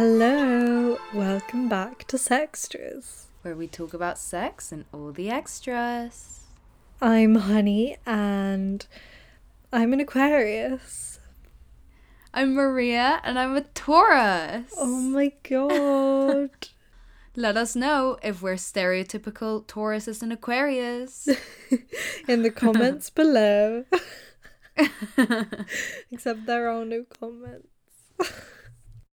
Hello, welcome back to Sextras. where we talk about sex and all the extras. I'm Honey and I'm an Aquarius. I'm Maria and I'm a Taurus. Oh my god. Let us know if we're stereotypical Tauruses and Aquarius. In the comments below. Except there are no comments.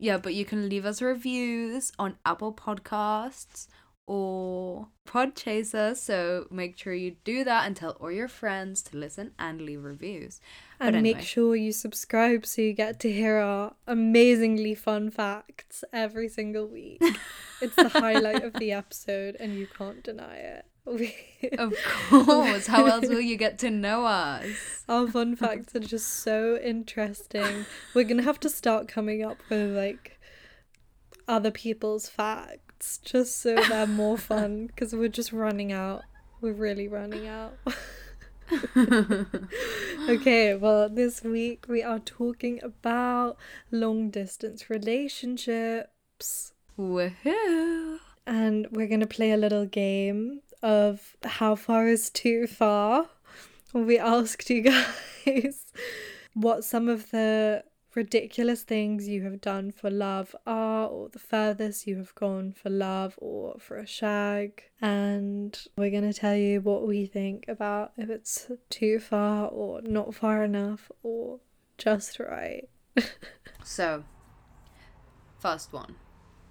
Yeah, but you can leave us reviews on Apple Podcasts or Podchaser, so make sure you do that and tell all your friends to listen and leave reviews. And anyway. make sure you subscribe so you get to hear our amazingly fun facts every single week. it's the highlight of the episode and you can't deny it. Of course, how else will you get to know us? Our fun facts are just so interesting. We're gonna have to start coming up with like other people's facts just so they're more fun because we're just running out. We're really running out. okay, well, this week we are talking about long distance relationships Woohoo! and we're going to play a little game of how far is too far. We asked you guys what some of the ridiculous things you have done for love are, or the furthest you have gone for love or for a shag. And we're going to tell you what we think about if it's too far or not far enough or just right. So, first one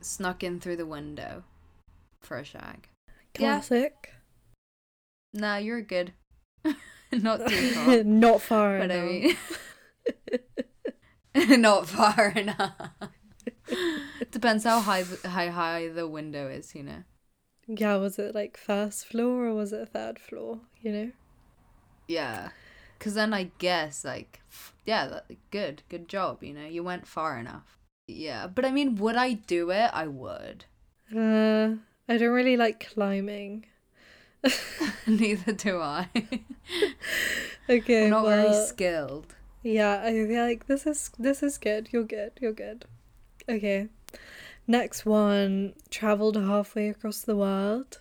snuck in through the window for a shag. Yeah. Classic. Nah, you're good. Not too far. not far but I enough. mean, not far enough. Depends how high the, how high the window is, you know. Yeah, was it like first floor or was it third floor? You know? Yeah, because then I guess like, yeah, that, good, good job. You know, you went far enough. Yeah, but I mean, would I do it? I would. Uh, I don't really like climbing. Neither do I. Okay, I'm not very skilled. yeah, I feel like this is this is good. You're good. You're good. Okay, next one. Traveled halfway across the world.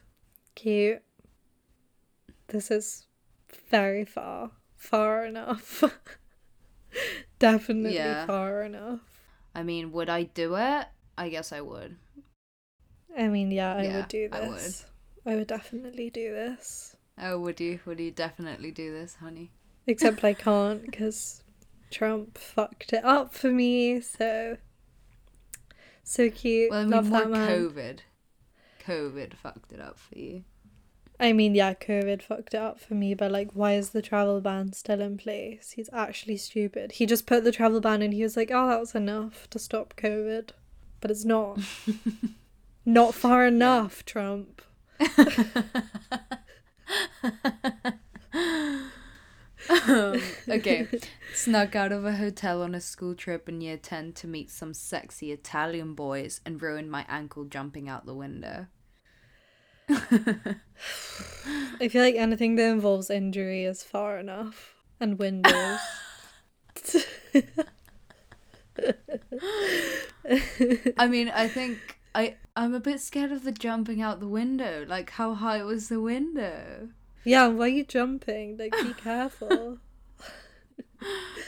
Cute. This is very far. Far enough. Definitely Yeah. far enough. I mean, would I do it? I guess I would. I mean, yeah, I Yeah, would do I would. this. I would definitely do this. Oh, would you? Would you definitely do this, honey? Except I can't because Trump fucked it up for me. So, so cute. Well, I mean, Love more that man. COVID. COVID fucked it up for you. I mean, yeah, COVID fucked it up for me, but like, why is the travel ban still in place? He's actually stupid. He just put the travel ban and he was like, oh, that was enough to stop COVID. But it's not. not far enough, Trump. um, okay. Snuck out of a hotel on a school trip in year 10 to meet some sexy Italian boys and ruined my ankle jumping out the window. I feel like anything that involves injury is far enough. And windows. I mean, I think I I'm a bit scared of the jumping out the window. Like how high was the window? yeah, why are you jumping? Like, be careful.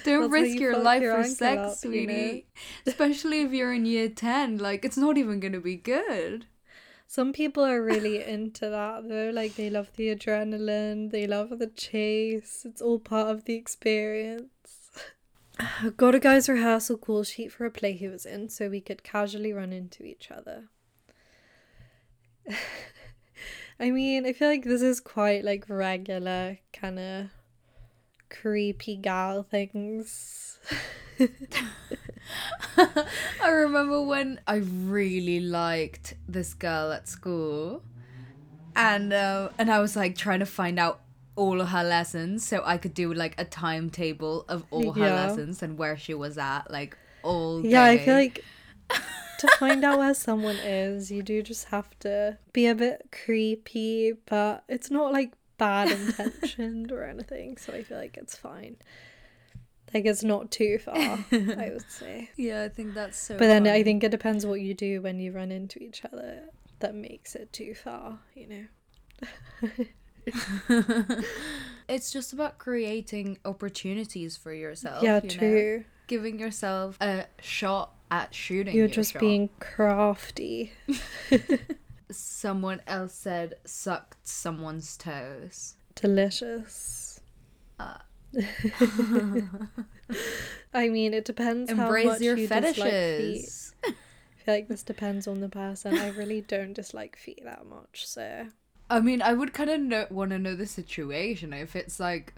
Don't risk you your life your for sex, up, you know? sweetie. Especially if you're in year 10. Like it's not even going to be good. Some people are really into that though. Like they love the adrenaline, they love the chase. It's all part of the experience. Got a guy's rehearsal call sheet for a play he was in so we could casually run into each other. I mean, I feel like this is quite like regular kind of creepy gal things. I remember when I really liked this girl at school, and uh, and I was like trying to find out all of her lessons so I could do like a timetable of all her Yeah. lessons and where she was at like all day. Yeah, I feel like to find out where someone is, you do just have to be a bit creepy, but it's not like bad intentioned or anything, so I feel like it's fine. Like it's not too far, I would say. Yeah, I think that's so. But then I think it depends what you do when you run into each other that makes it too far, you know. it's just about creating opportunities for yourself. yeah, you know? true. Giving yourself a shot at shooting. You're your just shot. being crafty. Someone else said sucked someone's toes. Delicious. Uh. I mean, it depends how Embrace much your you dislike feet. fetishes. I feel like this depends on the person. I really don't dislike feet that much, so I mean, I would kind of know, want to know the situation. If it's like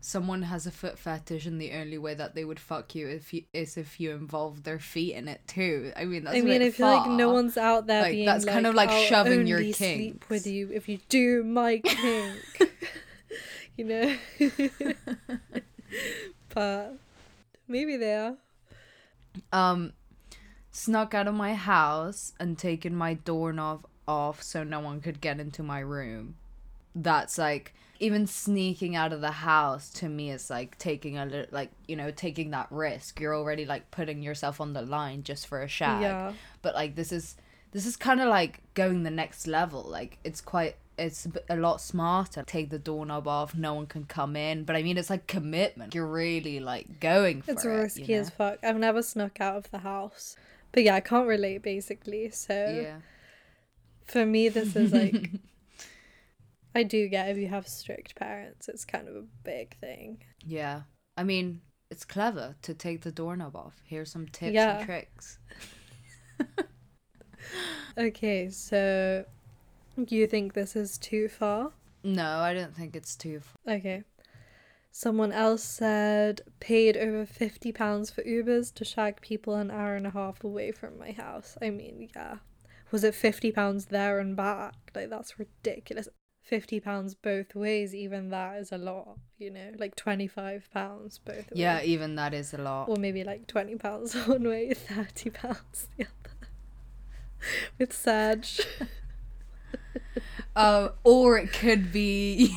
someone has a foot fetish and the only way that they would fuck you if you, is if you involve their feet in it too. I mean, that's I a mean, I feel like no one's out there Like, being that's like, kind of like "I'll shoving your only sleep with you if you do my kink. you know. but maybe they are. um snuck out of my house and taken my doorknob off so no one could get into my room. That's like even sneaking out of the house to me is like taking a little like you know taking that risk. You're already like putting yourself on the line just for a shag. Yeah. But like this is this is kind of like going the next level. Like it's quite it's a lot smarter. Take the doorknob off, no one can come in. But I mean, it's like commitment. You're really like going for It's it. risky you know? as fuck. I've never snuck out of the house. But yeah, I can't relate basically. So Yeah. For me, this is like. I do get if you have strict parents, it's kind of a big thing. Yeah. I mean, it's clever to take the doorknob off. Here's some tips Yeah. and tricks. Okay, so you think this is too far? No, I don't think it's too. far. Okay. Someone else said paid over fifty pounds for Ubers to shag people an hour and a half away from my house. I mean, yeah. Was it fifty pounds there and back? Like that's ridiculous. Fifty pounds both ways, even that is a lot, you know, like twenty five pounds both ways. yeah, even that is a lot. Or maybe like twenty pounds one way, thirty pounds the other. With surge. Uh, or it could be.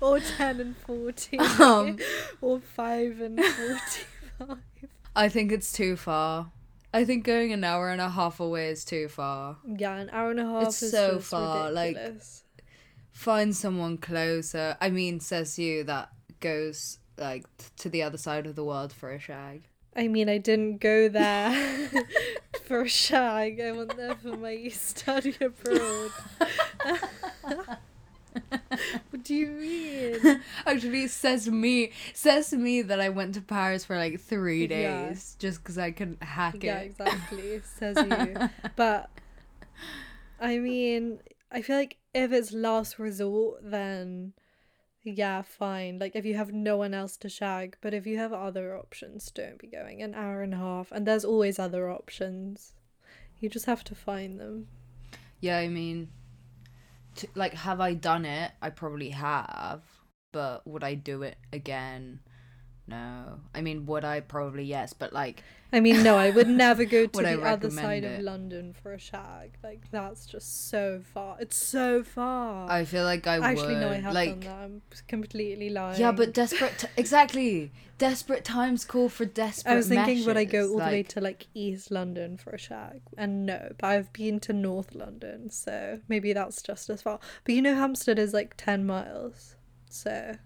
or 10 and 40 Um. or 5 and 45 I think it's too far. I think going an hour and a half away is too far. yeah an hour and a half It's is so far, like- Find someone closer. I mean, says you that goes like t- to the other side of the world for a shag. i mean i didn't go there for a shag i went there for my study abroad what do you mean Actually, it says me says me that I went to Paris for like three Yeah. days just because I couldn't hack it. yeah it. exactly says you but i mean i feel like if it's last resort then yeah fine like if you have no one else to shag but if you have other options don't be going an hour and a half and there's always other options you just have to find them Yeah, I mean, like, have I done it? I probably have, but would I do it again? No. I mean, would I? Probably yes, but like, i mean no i would never go to the other side recommend of london for a shag like that's just so far it's so far I feel like I actually would. no i have like, done that i'm completely lying yeah, but desperate. T- exactly. Desperate times call for desperate. I was thinking, would I go all the way to like East London for a shag? And no, but I've been to North London, so maybe that's just as far. But you know, Hampstead is like 10 miles, so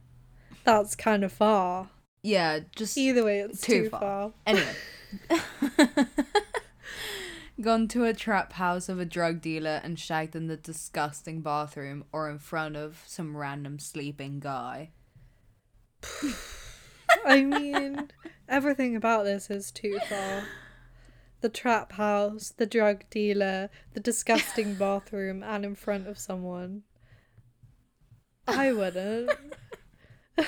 that's kind of far. Yeah, just Either way, it's Too too, far. far. Anyway. Gone to a trap house of a drug dealer and shagged in the disgusting bathroom or in front of some random sleeping guy. I mean, everything about this is too far. The trap house, the drug dealer, the disgusting bathroom, and in front of someone. I wouldn't.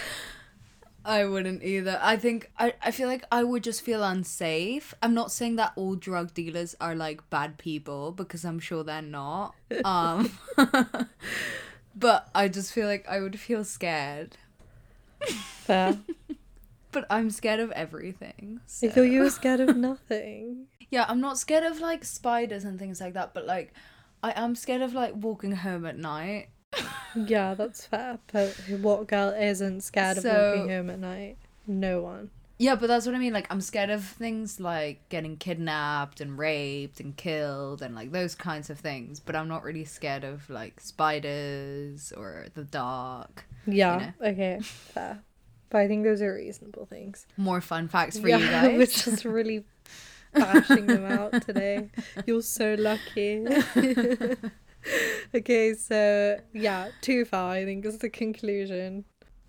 I wouldn't either. I think I, I feel like I would just feel unsafe. I'm not saying that all drug dealers are like bad people because I'm sure they're not. Um but I just feel like I would feel scared. Fair. But I'm scared of everything. I so- thought you were scared of nothing. Yeah, I'm not scared of like spiders and things like that, but like I am scared of like walking home at night Yeah, that's fair. But what girl isn't scared of walking home at night? No one. Yeah, but that's what I mean. Like, I'm scared of things like getting kidnapped and raped and killed and like those kinds of things. But I'm not really scared of like spiders or the dark. Yeah. Okay. Fair. But I think those are reasonable things. More fun facts for yeah, you guys. We're just really bashing them out today. You're so lucky. okay, so yeah, too far, I think is the conclusion.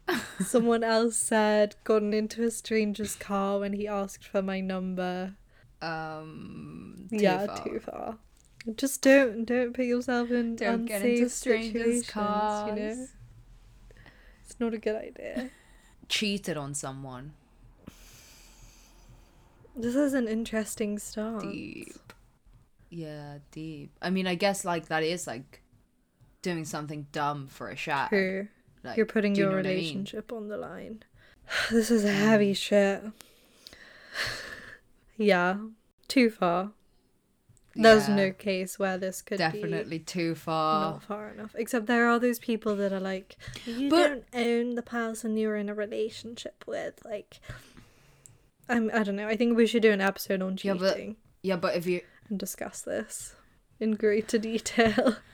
Someone else said, gotten into a stranger's car when he asked for my number. um, too yeah, far. too far. Just don't don't put yourself in Don't unsafe get into strangers' cars. You know, it's not a good idea. Cheated on someone. This is an interesting start. Deep. Yeah, deep. I mean, I guess like that is like doing something dumb for a shot. True. Like, You're putting do you your know what I mean? relationship on the line. This is a heavy shit. yeah, too far. There's Yeah, no case where this could definitely too far. not far enough. Except there are those people that are like, you But- don't own the person you're in a relationship with. Like, I'm, I don't know. I think we should do an episode on Yeah, cheating but- Yeah, but if you and discuss this in greater detail.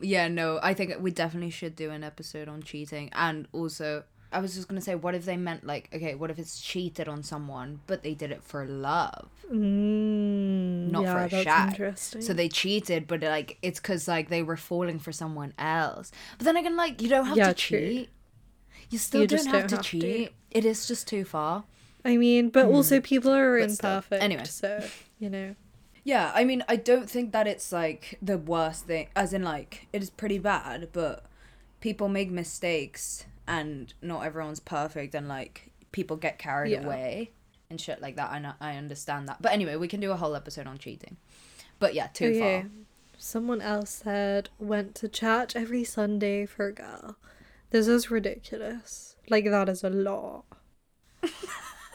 Yeah, no, I think we definitely should do an episode on cheating. And also, I was just going to say, what if they meant, like, okay, what if it's cheated on someone, but they did it for love? Mm, Not yeah, for a that's interesting. So they cheated, but, like, it's because, like, they were falling for someone else. But then again, like, you don't have Yeah, to true. cheat. You still You don't, have, don't to have to. cheat. It is just too far. I mean, but also people are. But still. imperfect. Anyway. so you know. Yeah, I mean, I don't think that it's like the worst thing, as in, like, it is pretty bad, but people make mistakes and not everyone's perfect, and like, people get carried Yeah. away and shit like that. I, know, I understand that. But anyway, we can do a whole episode on cheating. But yeah, too oh, Okay. far. Someone else said went to church every Sunday for a girl. This is ridiculous. Like that is a lot.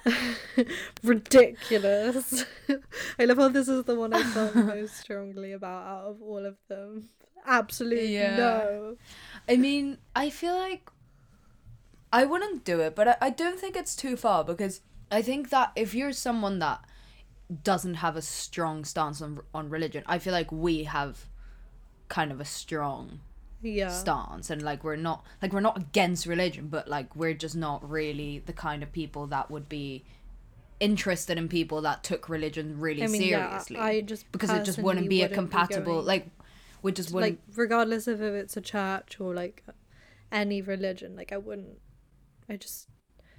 ridiculous. I love how this is the one I felt most strongly about out of all of them. Absolutely Yeah. no. I mean, I feel like I wouldn't do it, but I, I don't think it's too far because I think that if you're someone that doesn't have a strong stance on on religion, I feel like we have kind of a strong Yeah. stance and like we're not like we're not against religion, but like we're just not really the kind of people that would be interested in people that took religion really I mean, seriously yeah, I just because it just wouldn't be a wouldn't compatible going- like we just wouldn't like regardless of if it's a church or like any religion like i wouldn't i just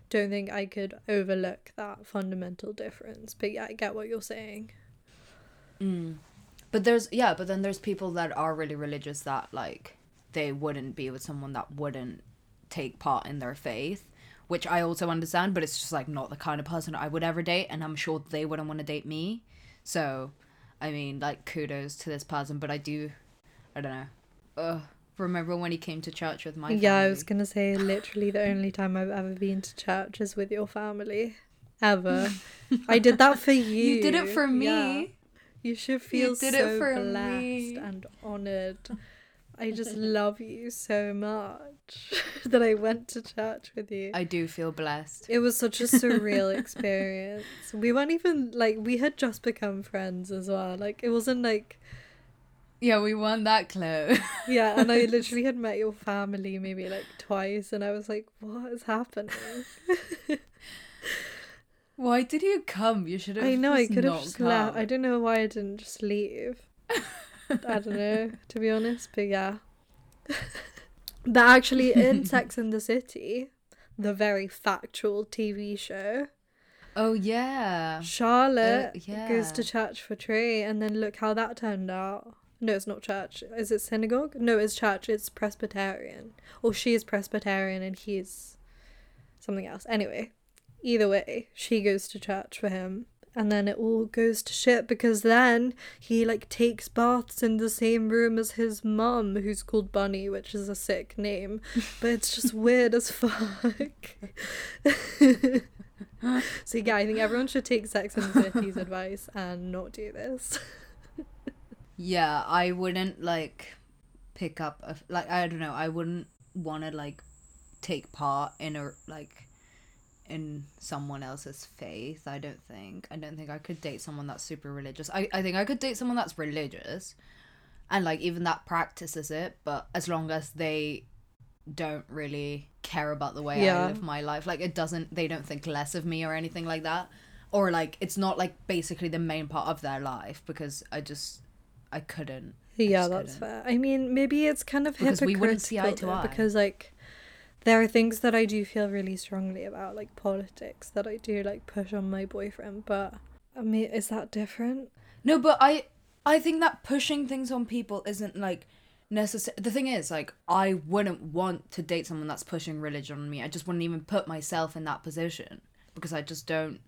don't think i could overlook that fundamental difference but yeah i get what you're saying Mm. But there's yeah, but then there's people that are really religious that like they wouldn't be with someone that wouldn't take part in their faith, which I also understand, but it's just like not the kind of person I would ever date and I'm sure they wouldn't want to date me. So, I mean, like kudos to this person, but I do I don't know. Ugh. Remember when he came to church with my family? yeah i was gonna say literally the only time i've ever been to church is with your family ever i did that for you You did it for me. Yeah. you should feel you did so it for blessed me. and honored i just love you so much that i went to church with you I do feel blessed. It was such a surreal experience. We weren't even like we had just become friends as well. Like it wasn't like Yeah, we won that close. yeah, and I literally had met your family maybe like twice and I was like, What is happening? Why did you come? You should have I know I could have just left. I don't know why I didn't just leave. I don't know, to be honest, but yeah. but actually in Sex and the City, the very factual TV show, Oh yeah. Charlotte Uh, yeah. goes to church for Trey, and then look how that turned out. No, it's not church. Is it synagogue? No, it's church. It's Presbyterian. Or she is Presbyterian and he's something else. Anyway, either way, she goes to church for him. And then it all goes to shit because then he like takes baths in the same room as his mum, who's called Bunny, which is a sick name. But it's just weird as fuck. so yeah, I think everyone should take Sex and the City's advice and not do this. Yeah, I wouldn't like pick up a, like I don't know. I wouldn't want to like take part in a like in someone else's faith. I don't think. I don't think I could date someone that's super religious. I I think I could date someone that's religious, and like even that practices it. But as long as they don't really care about the way I live my life, like it doesn't. They don't think less of me or anything like that. Or like it's not like basically the main part of their life because I just I couldn't. Yeah, that's couldn't. fair. I mean, maybe it's kind of Because we hypocritical wouldn't see eye to eye. because like there are things that I do feel really strongly about, like politics, that I do like push on my boyfriend. But I mean, is that different? No, but I I think that pushing things on people isn't like necessary. The thing is, like, I wouldn't want to date someone that's pushing religion on me. I just wouldn't even put myself in that position because I just don't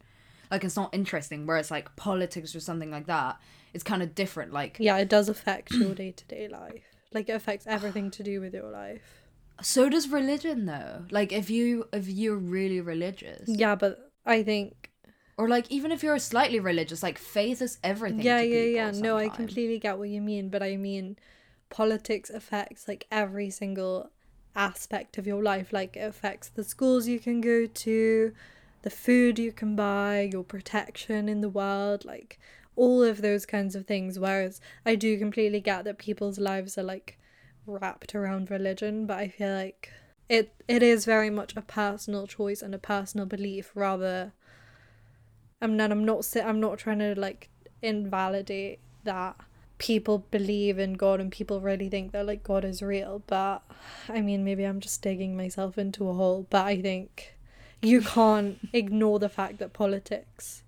like. It's not interesting. Whereas like politics or something like that, it's kind of different. Like, Yeah, it does affect your day to day life. Like it affects everything to do with your life. So does religion though. Like, if you if you're really religious, Yeah, but I think or like even if you're slightly religious, like faith is everything. yeah, yeah, yeah. No, I completely get what you mean, but I mean politics affects like every single aspect of your life. Like it affects the schools you can go to, the food you can buy, your protection in the world, like all of those kinds of things. Whereas I do completely get that people's lives are like wrapped around religion, but I feel like it it is very much a personal choice and a personal belief rather I mean, and I'm not I'm not trying to like invalidate that people believe in God and people really think that like God is real, but I mean maybe I'm just digging myself into a hole, but I think you can't ignore the fact that politics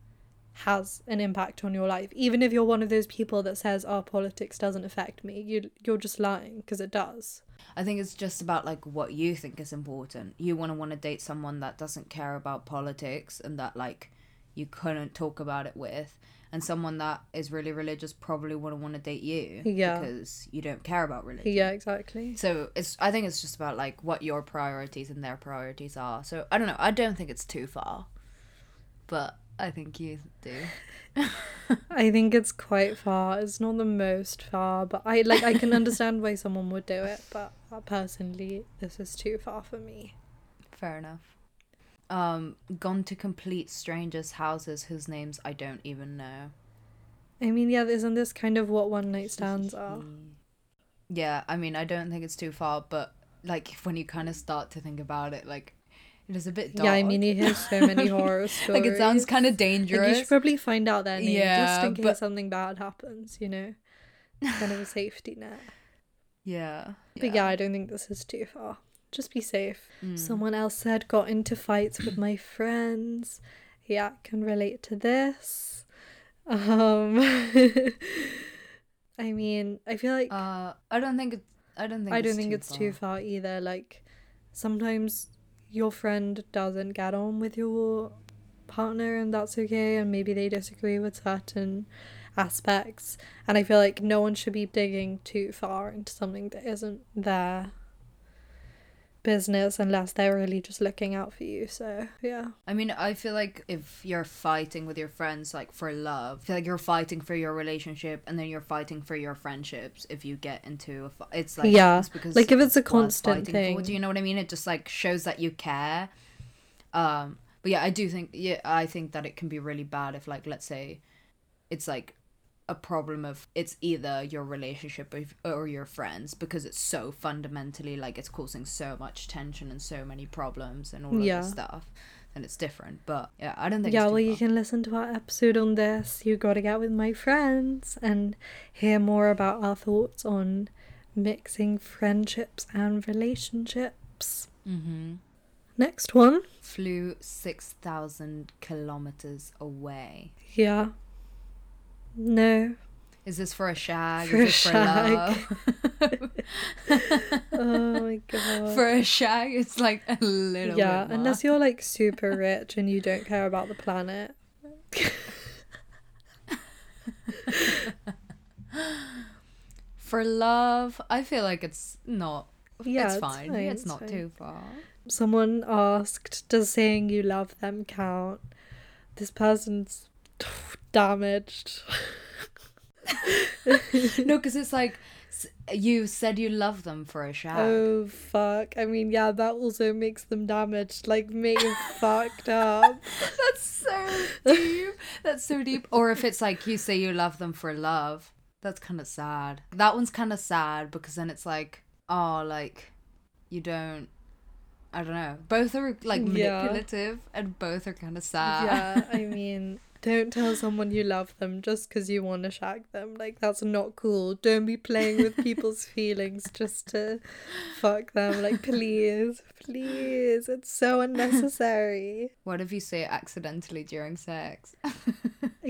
has an impact on your life even if you're one of those people that says oh politics doesn't affect me you you're just lying because it does I think it's just about like what you think is important. You want to want to date someone that doesn't care about politics and that like you couldn't talk about it with, and someone that is really religious probably wouldn't want to date you Yeah. because you don't care about religion. yeah exactly So it's I think it's just about like what your priorities and their priorities are. So I don't know. I don't think it's too far, but I think you do. I think it's quite far. It's not the most far, but I like I can understand why someone would do it, but personally, this is too far for me. Fair enough. Um, gone to complete strangers' houses whose names I don't even know. I mean, yeah, isn't this kind of what one night stands are? Yeah, I mean, I don't think it's too far, but like when you kind of start to think about it, like it is a bit dark. Yeah, I mean, you hear so many horror stories. like it sounds kind of Like, you should probably find out their name just Yeah, in case but- something bad happens. You know, kind of a safety net. yeah. But yeah, I don't think this is too far. Just be safe. Mm. Someone else said, got into fights with my friends. Yeah, I can relate to this. Um, I mean, I feel like Uh, I don't think it's. I don't think. I don't think too it's too far either. Like, sometimes your friend doesn't get on with your partner, and that's okay, and maybe they disagree with certain aspects. And I feel like no one should be digging too far into something that isn't their business unless they're really just looking out for you. So, yeah. I mean, I feel like if you're fighting with your friends, like for love, I feel like you're fighting for your relationship, and then you're fighting for your friendships. If you get into a, fi- it's like Yeah, it's because like if it's a constant thing. For. Do you know what I mean? It just like shows that you care. Um, but yeah, I do think yeah, I think that it can be really bad if like let's say, it's like a problem of it's either your relationship or, your friends because it's so fundamentally like it's causing so much tension and so many problems and all Yeah. of this stuff and it's different but yeah i don't think yeah, well, you can listen to our episode on this. You got to get with my friends and hear more about our thoughts on mixing friendships and relationships. mm-hmm. Next one. flew 6000 kilometers away Yeah. No. is this for a shag For is a shag. for love Oh my god. for a shag it's like a little yeah, unless you're like super rich and you don't care about the planet. for love i feel like it's not Yeah, it's it's fine. fine, It's it's not fine. too far. Someone asked, does saying you love them count? This person's damaged. no, because it's like You said you love them for a shag. Oh fuck. I mean, yeah, that also makes them damaged. Like me fucked up. That's so deep. That's so deep. Or if it's like you say you love them for love, that's kind of sad. That one's kind of sad because then it's like, oh, like you don't. I don't know. Both are like Yeah. manipulative and both are kind of sad. yeah, I mean, don't tell someone you love them just because you want to shag them. Like, that's not cool. Don't be playing with people's feelings just to fuck them. Like, please, please. It's so unnecessary. What if you say it accidentally during sex?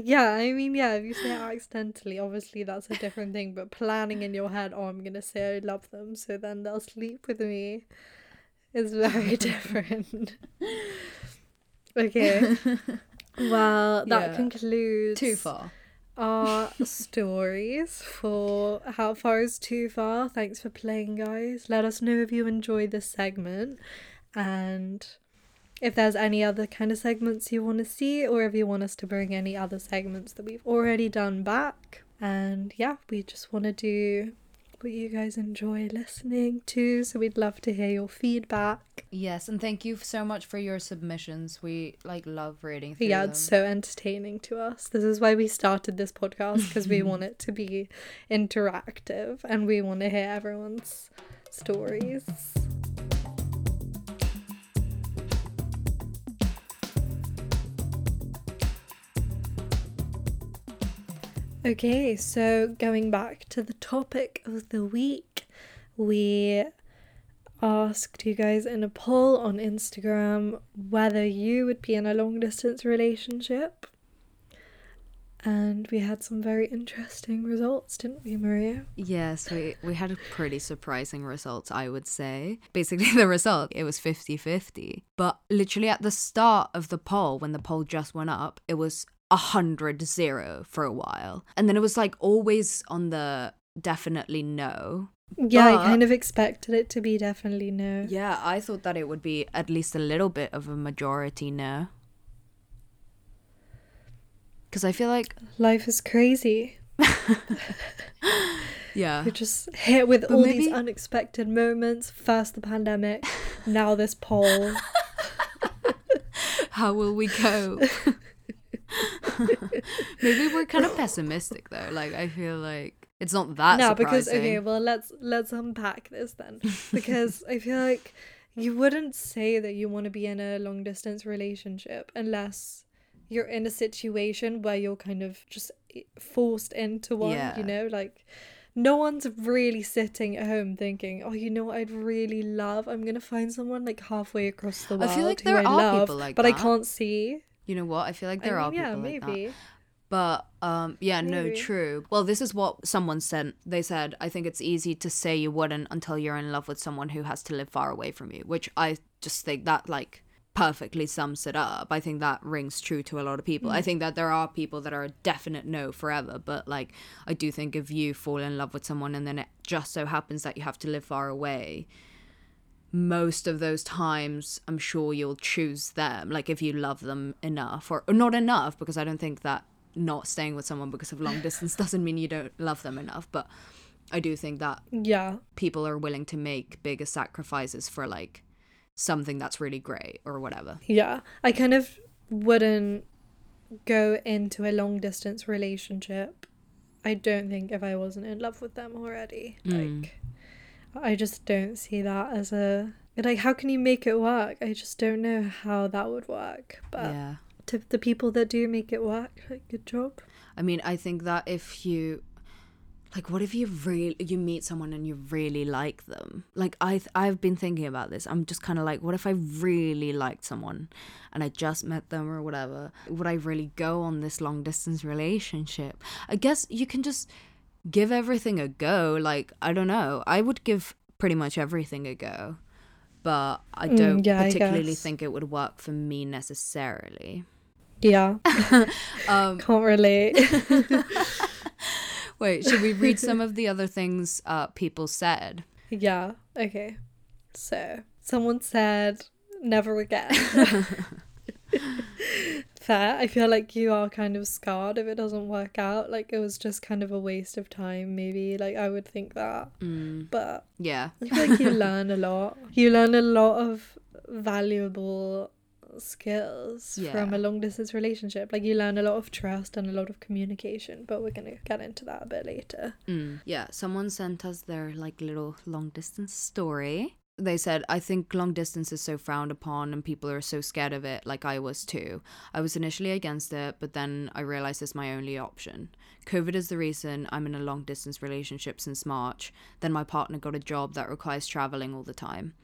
Yeah, I mean, yeah, if you say it accidentally, obviously that's a different thing. But planning in your head, oh, I'm going to say I love them, so then they'll sleep with me, is very different. okay. Well, that Yeah. concludes Too far. our stories for How Far is Too Far. Thanks for playing, guys. Let us know if you enjoyed this segment and if there's any other kind of segments you want to see or if you want us to bring any other segments that we've already done back. And yeah, we just want to do what you guys enjoy listening to, so we'd love to hear your feedback. Yes, and thank you so much for your submissions. We like love reading through Yeah, them. it's so entertaining to us. This is why we started this podcast because we want it to be interactive and we want to hear everyone's stories. Okay, so going back to the topic of the week, we asked you guys in a poll on Instagram whether you would be in a long distance relationship. And we had some very interesting results, didn't we, Maria? Yes, we, we had pretty surprising results, I would say. Basically, the result, it was 50 50. But literally at the start of the poll, when the poll just went up, it was 100 0 for a while. And then it was like always on the definitely no. Yeah, But- I kind of expected it to be definitely no. Yeah, I thought that it would be at least a little bit of a majority no. Because I feel like, Life is crazy. yeah. You're just hit with But all these unexpected moments. First the pandemic, now this poll. How will we cope? Maybe we're kind of pessimistic though. Like I feel like it's not that no, surprising. because okay, well let's let's unpack this then. Because I feel like you wouldn't say that you want to be in a long distance relationship unless you're in a situation where you're kind of just forced into one, Yeah. you know, like no one's really sitting at home thinking, "Oh, you know what I'd really love? I'm gonna find someone like halfway across the world." I feel like there I are love, people like but I can't see." You know what? I feel like there I are mean, yeah, people like that. maybe. But um yeah, no, true. Well, this is what someone said. They said, I think it's easy to say you wouldn't until you're in love with someone who has to live far away from you, which I just think that like perfectly sums it up. I think that rings true to a lot of people. I think that there are people that are a definite no forever, but like I do think if you fall in love with someone and then it just so happens that you have to live far away, most of those times I'm sure you'll choose them like if you love them enough or, or not enough because I don't think that not staying with someone because of long distance doesn't mean you don't love them enough but I do think that Yeah. people are willing to make bigger sacrifices for like something that's really great or whatever. Yeah, I kind of wouldn't go into a long distance relationship. I don't think if I wasn't in love with them already. Mm. Like, I just don't see that as a like. How can you make it work? I just don't know how that would work. But yeah. to the people that do make it work, like, good job. I mean, I think that if you like what if you really you meet someone and you really like them? Like I th- I've been thinking about this. I'm just kind of like what if I really liked someone and I just met them or whatever? Would I really go on this long distance relationship? I guess you can just give everything a go. Like I don't know. I would give pretty much everything a go. But I Mm, don't yeah, particularly guess. think it would work for me necessarily. Yeah, Um can't relate. Wait, should we read some of the other things uh, people said? yeah. Okay. So someone said never again. Fair. I feel like you are kind of scarred if it doesn't work out. Like it was just kind of a waste of time, maybe. Like I would think that. Mm. But Yeah. I feel like you learn a lot. You learn a lot of valuable skills Yeah. from a long distance relationship. Like you learn a lot of trust and a lot of communication, but we're gonna get into that a bit later. Mm. Yeah, someone sent us their like little long distance story. They said, I think long distance is so frowned upon and people are so scared of it, like I was too. I was initially against it, but then I realized it's my only option. COVID is the reason I'm in a long distance relationship since March. Then my partner got a job that requires traveling all the time.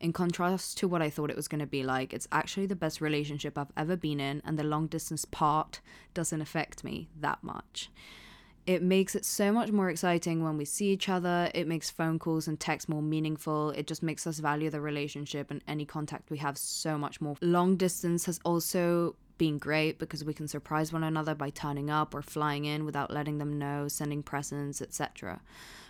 In contrast to what I thought it was going to be like, it's actually the best relationship I've ever been in, and the long distance part doesn't affect me that much. It makes it so much more exciting when we see each other. It makes phone calls and texts more meaningful. It just makes us value the relationship and any contact we have so much more. Long distance has also been great because we can surprise one another by turning up or flying in without letting them know, sending presents, etc.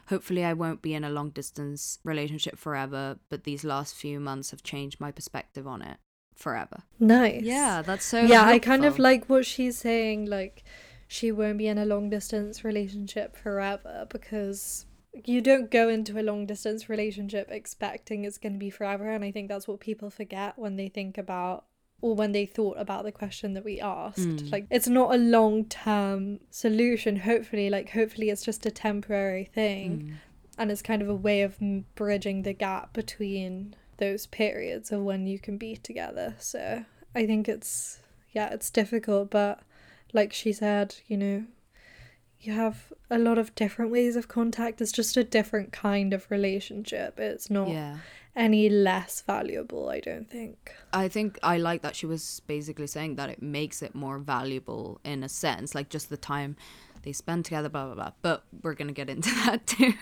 Hopefully, I won't be in a long distance relationship forever, but these last few months have changed my perspective on it forever. Nice. Yeah, that's so yeah, I kind of like what she's saying. Like, she won't be in a long distance relationship forever because you don't go into a long distance relationship expecting it's going to be forever. And I think that's what people forget when they think about or when they thought about the question that we asked. Mm. Like, it's not a long term solution, hopefully. Like, hopefully, it's just a temporary thing. Mm. And it's kind of a way of bridging the gap between those periods of when you can be together. So I think it's, yeah, it's difficult, but like she said, you know, you have a lot of different ways of contact. It's just a different kind of relationship. It's not Yeah. any less valuable, I don't think. I think I like that she was basically saying that it makes it more valuable in a sense, like just the time they spend together, blah blah blah. But we're gonna get into that too.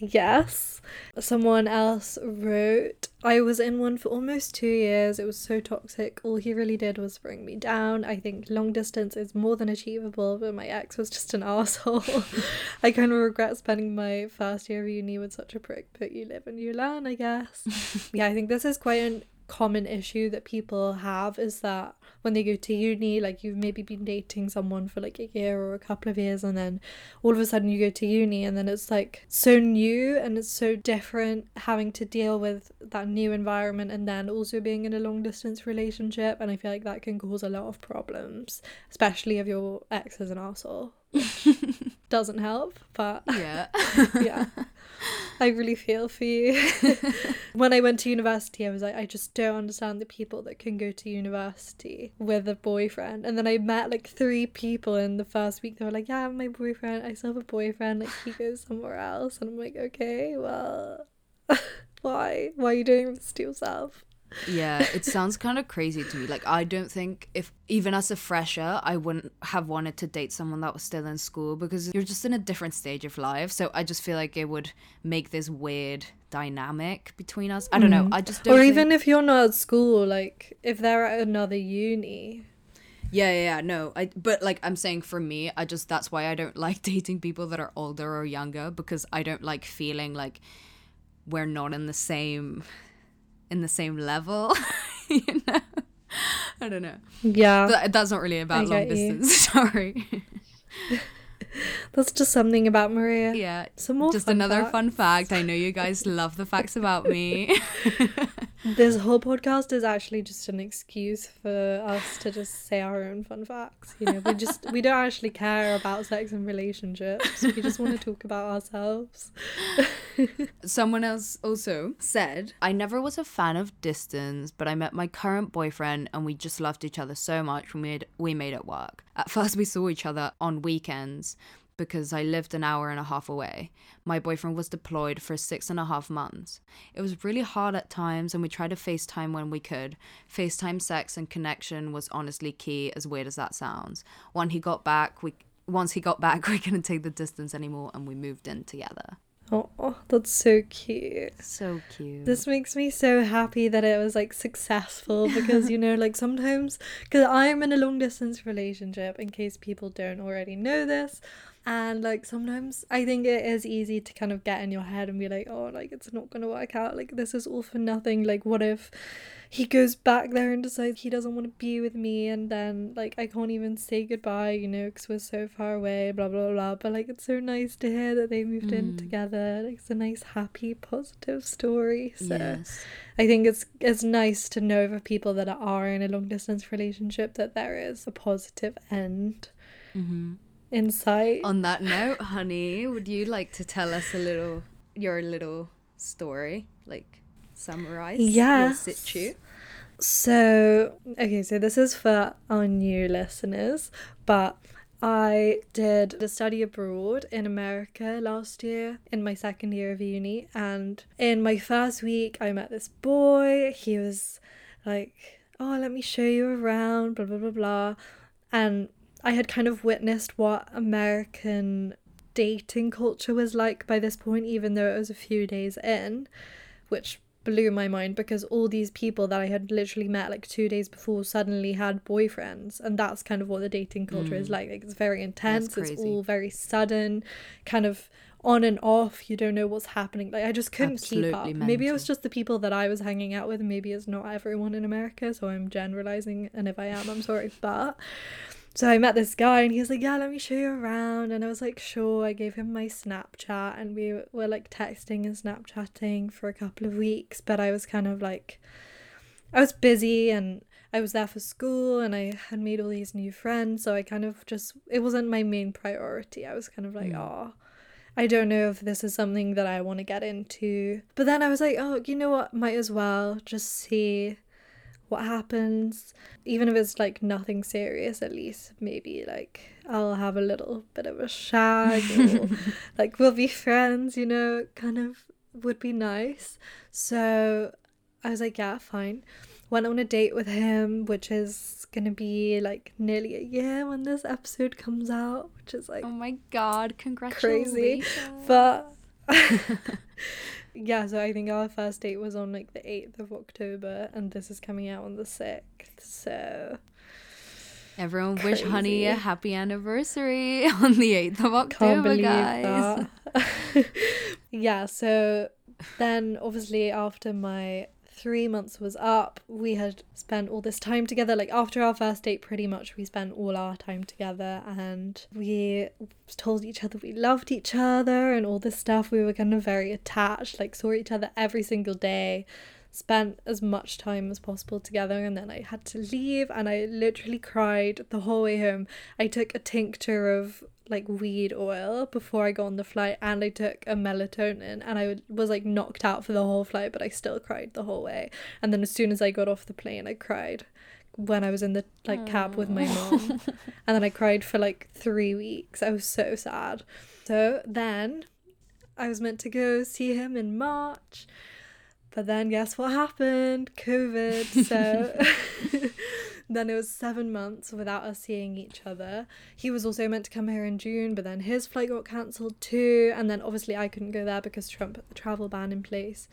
Yes. Someone else wrote, I was in one for almost two years. It was so toxic. All he really did was bring me down. I think long distance is more than achievable, but my ex was just an asshole. I kind of regret spending my first year of uni with such a prick, but you live and you learn, I guess. yeah, I think this is quite a common issue that people have is that when they go to uni, like you've maybe been dating someone for like a year or a couple of years, and then all of a sudden you go to uni, and then it's like so new and it's so different having to deal with that new environment, and then also being in a long distance relationship. And I feel like that can cause a lot of problems, especially if your ex is an asshole. Doesn't help, but yeah. yeah. I really feel for you. when I went to university, I was like, I just don't understand the people that can go to university with a boyfriend. And then I met like three people in the first week. They were like, Yeah, I have my boyfriend. I still have a boyfriend. Like, he goes somewhere else. And I'm like, Okay, well, why? Why are you doing this to yourself? Yeah, it sounds kind of crazy to me. Like I don't think if even as a fresher, I wouldn't have wanted to date someone that was still in school because you're just in a different stage of life. So I just feel like it would make this weird dynamic between us. I don't know. Mm. I just don't Or think- even if you're not at school, like, if they're at another uni. Yeah, yeah, yeah, no. I but like I'm saying for me, I just that's why I don't like dating people that are older or younger because I don't like feeling like we're not in the same in the same level. you know? I don't know. Yeah. That's not really about long distance. Sorry. That's just something about Maria. yeah. Some more Just another facts. fun fact. I know you guys love the facts about me. This whole podcast is actually just an excuse for us to just say our own fun facts. You know, we just we don't actually care about sex and relationships. We just want to talk about ourselves. Someone else also said, I never was a fan of distance, but I met my current boyfriend and we just loved each other so much when we made we made it work. At first we saw each other on weekends because I lived an hour and a half away. My boyfriend was deployed for six and a half months. It was really hard at times and we tried to FaceTime when we could. FaceTime sex and connection was honestly key, as weird as that sounds. When he got back, we once he got back, we couldn't take the distance anymore and we moved in together. Oh, that's so cute. So cute. This makes me so happy that it was like successful because you know, like sometimes because I'm in a long distance relationship. In case people don't already know this, And like sometimes I think it is easy to kind of get in your head and be like, oh, like it's not going to work out. Like this is all for nothing. Like, what if he goes back there and decides he doesn't want to be with me and then like I can't even say goodbye, you know, because we're so far away, blah blah blah. But like it's so nice to hear that they moved in Mm. together. Like it's a nice, happy, positive story. So Yes. I think it's it's nice to know for people that are in a long distance relationship that there is a positive end Mm-hmm. In sight. On that note, honey, would you like to tell us a little your little story, like summarize your situ? So, okay, so this is for our new listeners, but I did a study abroad in America last year in my second year of uni. And in my first week, I met this boy. He was like, Oh, let me show you around, blah, blah, blah, blah. And I had kind of witnessed what American dating culture was like by this point, even though it was a few days in, which blew my mind because all these people that I had literally met like two days before suddenly had boyfriends, and that's kind of what the dating culture is like. Like it's very intense. It's all very sudden, kind of on and off. You don't know what's happening. Like I just couldn't keep up. Absolutely Maybe it was just the people that I was hanging out with. Maybe it's not everyone in America, so I'm generalizing. And if I am, I'm sorry, but. So I met this guy and he was like, Yeah, let me show you around. And I was like, Sure. I gave him my Snapchat and we were like texting and Snapchatting for a couple of weeks. But I was kind of like, I was busy and I was there for school and I had made all these new friends. So I kind of just, it wasn't my main priority. I was kind of like, Oh, I don't know if this is something that I want to get into. But then I was like, Oh, you know what? Might as well just see what happens. Even if it's like nothing serious at least maybe like i'll have a little bit of a shag or like we'll be friends you know kind of would be nice. So i was like yeah fine. Went on a date with him which is gonna be like nearly a year when this episode comes out which is like Oh my god, congratulations. crazy but yeah so i think our first date was on like the 8th of october and this is coming out on the 6th so Everyone wish Honey a happy anniversary on the 8th of October, guys. yeah so then obviously after my three months was up we had spent all this time together like after our first date pretty much we spent all our time together and we told each other we loved each other and all this stuff we were kind of very attached like saw each other every single day spent as much time as possible together and then I had to leave and I literally cried the whole way home. I took a tincture of like weed oil before I got on the flight and I took a melatonin and I was like knocked out for the whole flight but I still cried the whole way. And then as soon as I got off the plane I cried when I was in the like cab with my mom. and then I cried for like 3 weeks. I was so sad. So then I was meant to go see him in March. But then guess what happened? COVID. So then it was seven months without us seeing each other. He was also meant to come here in June, but then his flight got cancelled too. And then obviously I couldn't go there because Trump put the travel ban in place.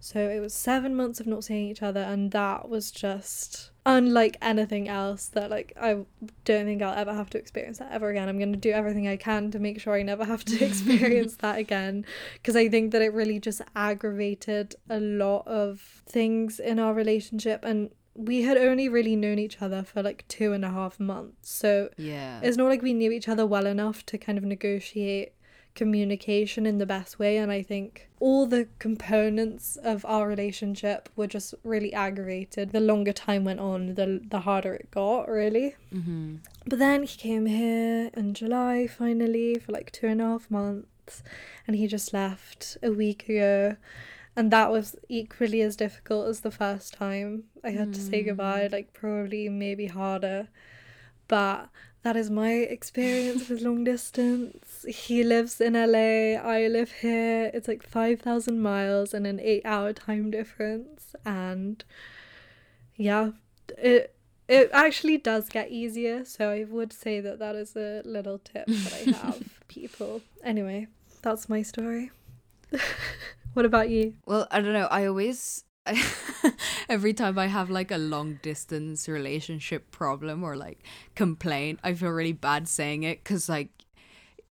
So it was seven months of not seeing each other, and that was just unlike anything else that like I don't think I'll ever have to experience that ever again. I'm gonna do everything I can to make sure I never have to experience that again because I think that it really just aggravated a lot of things in our relationship and we had only really known each other for like two and a half months. So Yeah. it's not like we knew each other well enough to kind of negotiate communication in the best way and i think all the components of our relationship were just really aggravated the longer time went on the the harder it got really mm-hmm. but then he came here in july finally for like two and a half months and he just left a week ago and that was equally as difficult as the first time i had to say goodbye mm. like probably maybe harder but that is my experience with long distance. He lives in LA, I live here. It's like 5,000 miles and an 8 hour time difference and yeah, it it actually does get easier, so I would say that that is a little tip that I have people. Anyway, that's my story. what about you? Well, I don't know. I always, every time I have like a long distance relationship problem or like complaint, I feel really bad saying it because like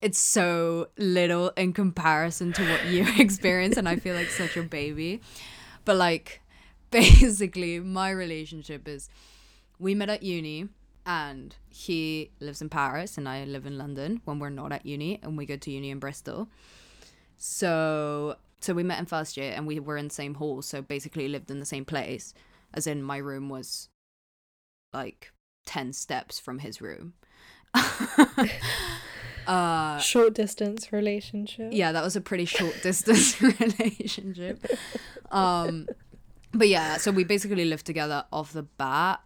it's so little in comparison to what you experience and I feel like such a baby. But like basically my relationship is we met at uni and he lives in Paris and I live in London when we're not at uni and we go to uni in Bristol. So so we met in first year and we were in the same hall, so basically lived in the same place. As in my room was like 10 steps from his room. uh short distance relationship. Yeah, that was a pretty short distance relationship. Um but yeah, so we basically lived together off the bat,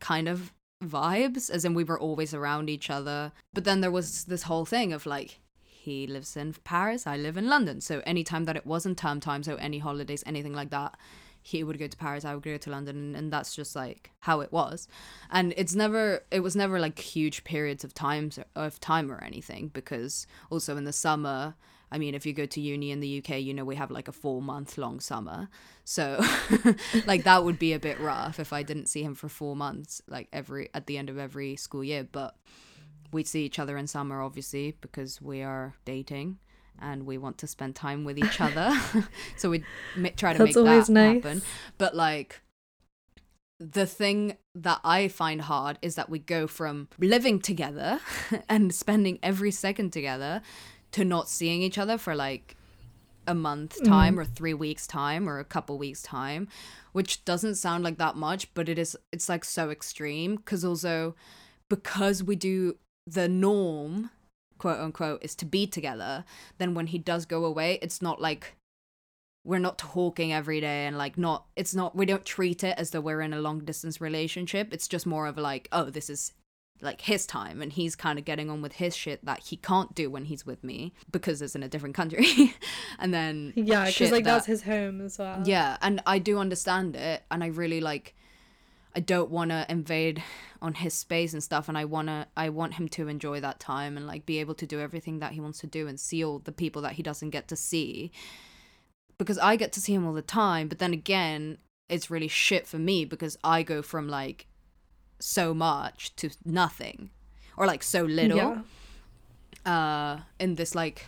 kind of vibes, as in we were always around each other. But then there was this whole thing of like, he lives in Paris, I live in London. So anytime that it wasn't term time, so any holidays, anything like that, he would go to Paris, I would go to London, and, that's just like how it was. And it's never, it was never like huge periods of times of time or anything because also in the summer, I mean, if you go to uni in the UK, you know, we have like a four month long summer. So, like, that would be a bit rough if I didn't see him for four months, like, every at the end of every school year. But we see each other in summer, obviously, because we are dating and we want to spend time with each other. so we try to That's make that nice. happen. But, like, the thing that I find hard is that we go from living together and spending every second together to not seeing each other for like a month mm. time mm. or 3 weeks time or a couple weeks time which doesn't sound like that much but it is it's like so extreme cuz also because we do the norm quote unquote is to be together then when he does go away it's not like we're not talking every day and like not it's not we don't treat it as though we're in a long distance relationship. It's just more of like oh this is like his time and he's kind of getting on with his shit that he can't do when he's with me because it's in a different country. And then yeah because like that, that's his home as well. Yeah and i do understand it and i really like i don't want to invade on his space and stuff and i want to i want him to enjoy that time and like be able to do everything that he wants to do and see all the people that he doesn't get to see because i get to see him all the time but then again it's really shit for me because i go from like so much to nothing or like so little yeah. uh in this like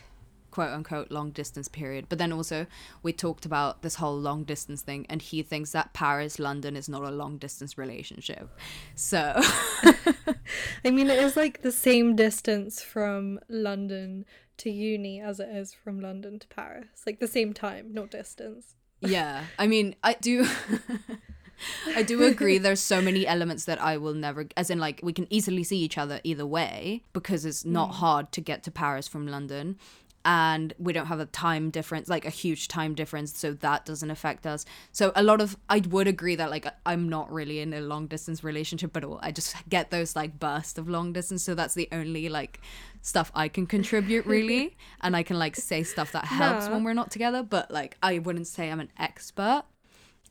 quote unquote long distance period. But then also we talked about this whole long distance thing and he thinks that paris london is not a long distance relationship. So i mean it is like the same distance from london to uni as it is from london to paris. Like the same time not distance. Yeah. I mean i do I do agree there's so many elements that I will never as in like we can easily see each other either way because it's not mm. hard to get to Paris from London and we don't have a time difference like a huge time difference so that doesn't affect us. So a lot of i would agree that like i'm not really in a long distance relationship at all i just get those like bursts of long distance so that's the only like stuff i can contribute really. And i can like say stuff that helps yeah. when we're not together but like i wouldn't say i'm an expert.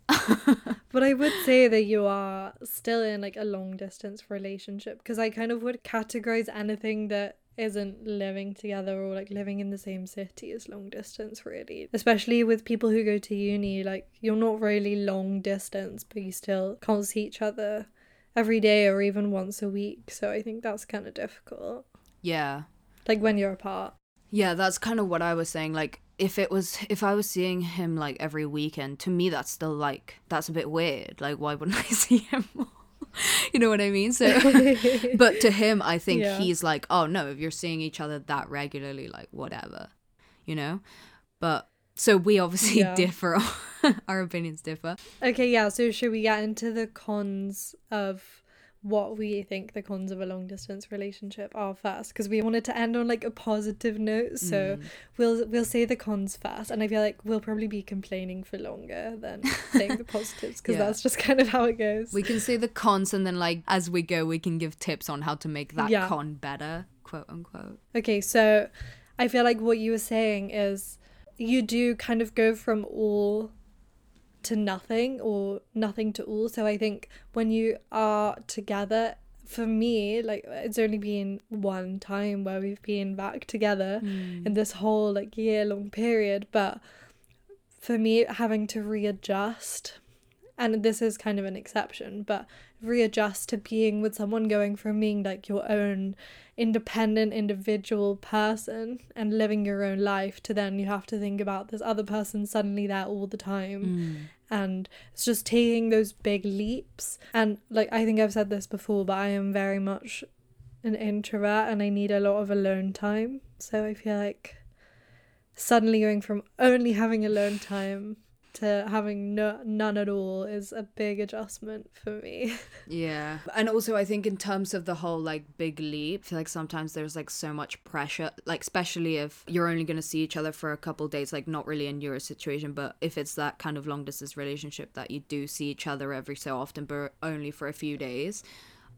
But I would say that you are still in like a long distance relationship because I kind of would categorize anything that isn't living together or like living in the same city is long distance really. Especially with people who go to uni like you're not really long distance but you still can't see each other every day or even once a week. So i think that's kind of difficult. Yeah. Like when you're apart. Yeah that's kind of what i was saying like if it was if I was seeing him like every weekend, to me that's still like that's a bit weird. Like why wouldn't I see him more? you know what I mean? So but to him I think yeah. he's like, "Oh no, if you're seeing each other that regularly, like whatever." You know? But so we obviously yeah. differ. Our opinions differ. Okay, yeah. So should we get into the cons of what we think the cons of a long distance relationship are first because we wanted to end on like a positive note so mm. we'll we'll say the cons first and i feel like we'll probably be complaining for longer than saying the positives because yeah. that's just kind of how it goes we can say the cons and then like as we go we can give tips on how to make that yeah. con better quote unquote okay so i feel like what you were saying is you do kind of go from all to nothing or nothing to all. So I think when you are together, for me, like it's only been one time where we've been back together mm. in this whole like year long period. But for me, having to readjust and this is kind of an exception, but readjust to being with someone going from being like your own independent individual person and living your own life to then you have to think about this other person suddenly there all the time. Mm. and it's just taking those big leaps. And like i think i've said this before but i am very much an introvert and i need a lot of alone time. So i feel like suddenly going from only having alone time to having no, none at all is a big adjustment for me Yeah. And also I think in terms of the whole like big leap, I feel like sometimes there's like so much pressure, like especially if you're only gonna see each other for a couple days, like not really in your situation, but if it's that kind of long distance relationship that you do see each other every so often but only for a few days,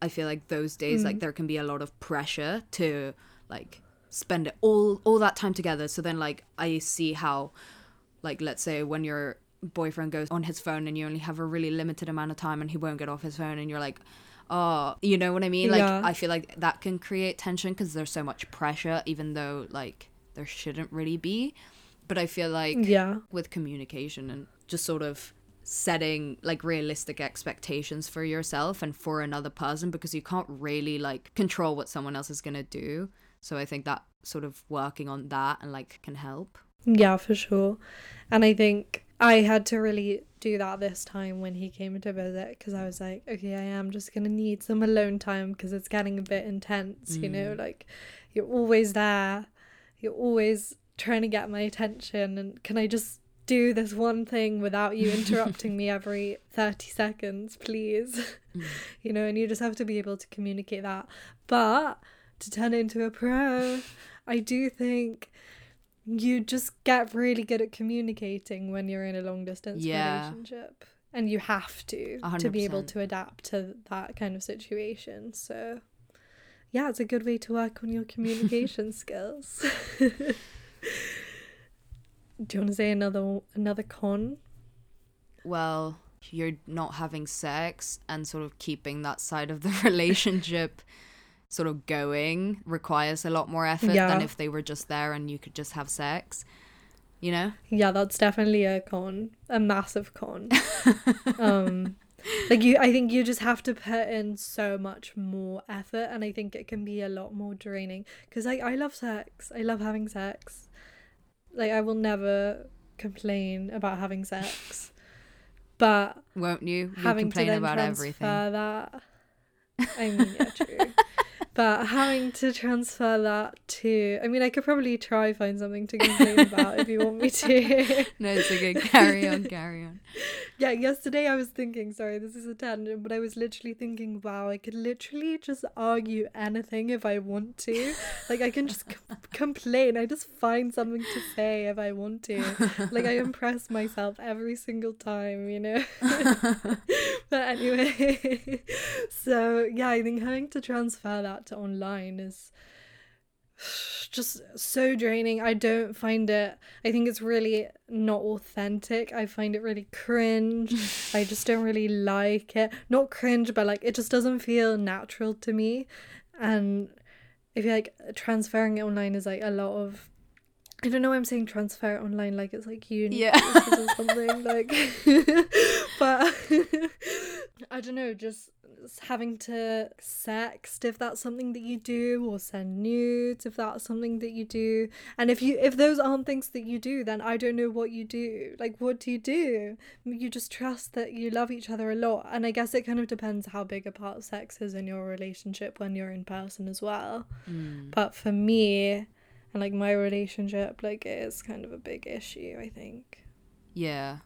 I feel like those days like mm. there can be a lot of pressure to like spend it all all that time together. So then like I see how like let's say when your boyfriend goes on his phone and you only have a really limited amount of time and he won't get off his phone and you're like oh you know what i mean? Like Yeah. i feel like that can create tension because there's so much pressure even though like there shouldn't really be. But i feel like yeah. with communication and just sort of setting like realistic expectations for yourself and for another person because you can't really like control what someone else is going to do. So i think that sort of working on that and like can help. Yeah, for sure. And I think I had to really do that this time when he came to visit because I was like, okay, I am just going to need some alone time because it's getting a bit intense, you know? Mm. Like, you're always there, you're always trying to get my attention. And can I just do this one thing without you interrupting me every 30 seconds, please? Mm. you know, and you just have to be able to communicate that. But to turn into a pro, I do think you just get really good at communicating when you're in a long distance Yeah. relationship and you have to A to be able to adapt to that kind of situation. So yeah it's a good way to work on your communication skills. Do you want to say another another con? Well, you're not having sex and sort of keeping that side of the relationship sort of going requires a lot more effort than if they were just there and you could just have sex. You know? yeah that's definitely a con a massive con um like you i think you just have to put in so much more effort and i think it can be a lot more draining because like i love sex i love having sex like i will never complain about having sex but Won't you? You having to then about transfer everything. that i mean yeah true but having to transfer that to i mean i could probably try find something to complain about if you want me to No, it's okay. Carry on, carry on. Yeah, yesterday I was thinking, sorry, this is a tangent, but I was literally thinking, wow, I could literally just argue anything if I want to. Like, I can just c- complain. I just find something to say if I want to. Like, I impress myself every single time, you know? but anyway, so yeah, I think having to transfer that to online is just so draining. I don't find it, I think it's really not authentic. I find it really cringe. I just don't really like it. Not cringe, but like it just doesn't feel natural to me. And I feel like transferring it online is like a lot of. I don't know why I'm saying transfer online like it's like uni Yeah. or something like but I don't know just having to sext if that's something that you do or send nudes if that's something that you do. And if you if those aren't things that you do then I don't know what you do. Like what do you do? You just trust that you love each other a lot. And I guess it kind of depends how big a part sex is in your relationship when you're in person as well. Mm. but for me and like my relationship like it is kind of a big issue I think. Yeah.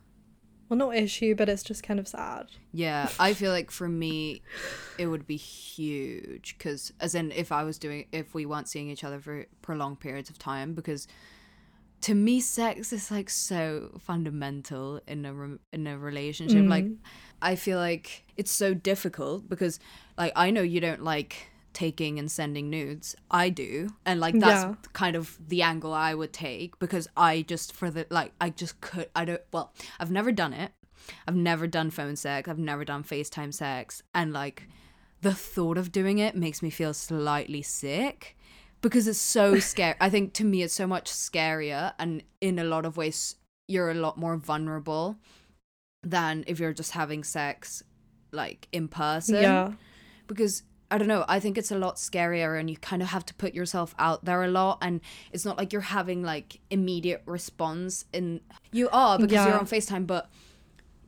Well not issue but it's just kind of sad Yeah, I feel like for me, it would be huge because, as in, if I was doing, if we weren't seeing each other for prolonged periods of time, because to me, sex is like so fundamental in a re- in a relationship. Like, Mm. I feel like it's so difficult because, like, I know you don't like taking and sending nudes. I do, and like that's Yeah. kind of the angle I would take because I just for the like I just could I don't well I've never done it. I've never done phone sex. I've never done FaceTime sex. And like the thought of doing it makes me feel slightly sick because it's so scary. I think to me it's so much scarier and in a lot of ways you're a lot more vulnerable than if you're just having sex like in person. Yeah. Because I don't know, I think it's a lot scarier and you kind of have to put yourself out there a lot and it's not like you're having like immediate response in you are because Yeah. you're on FaceTime, but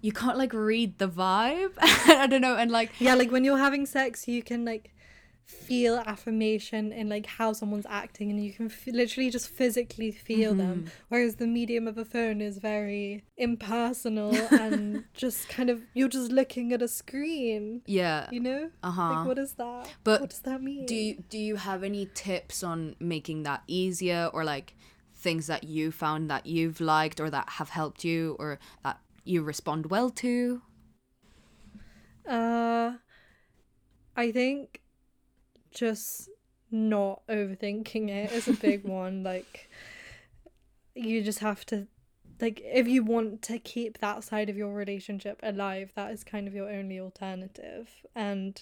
you can't like read the vibe. I don't know, and like Yeah, like when you're having sex, you can like feel affirmation in like how someone's acting, and you can f- literally just physically feel them. Whereas the medium of a phone is very impersonal and just kind of you're just looking at a screen. yeah. You know, Uh-huh. like what is that? But what does that mean? Do you do you have any tips on making that easier or like things that you found that you've liked or that have helped you or that you respond well to? Uh, I think just not overthinking it is a big one. Like, you just have to, like, if you want to keep that side of your relationship alive, that is kind of your only alternative. And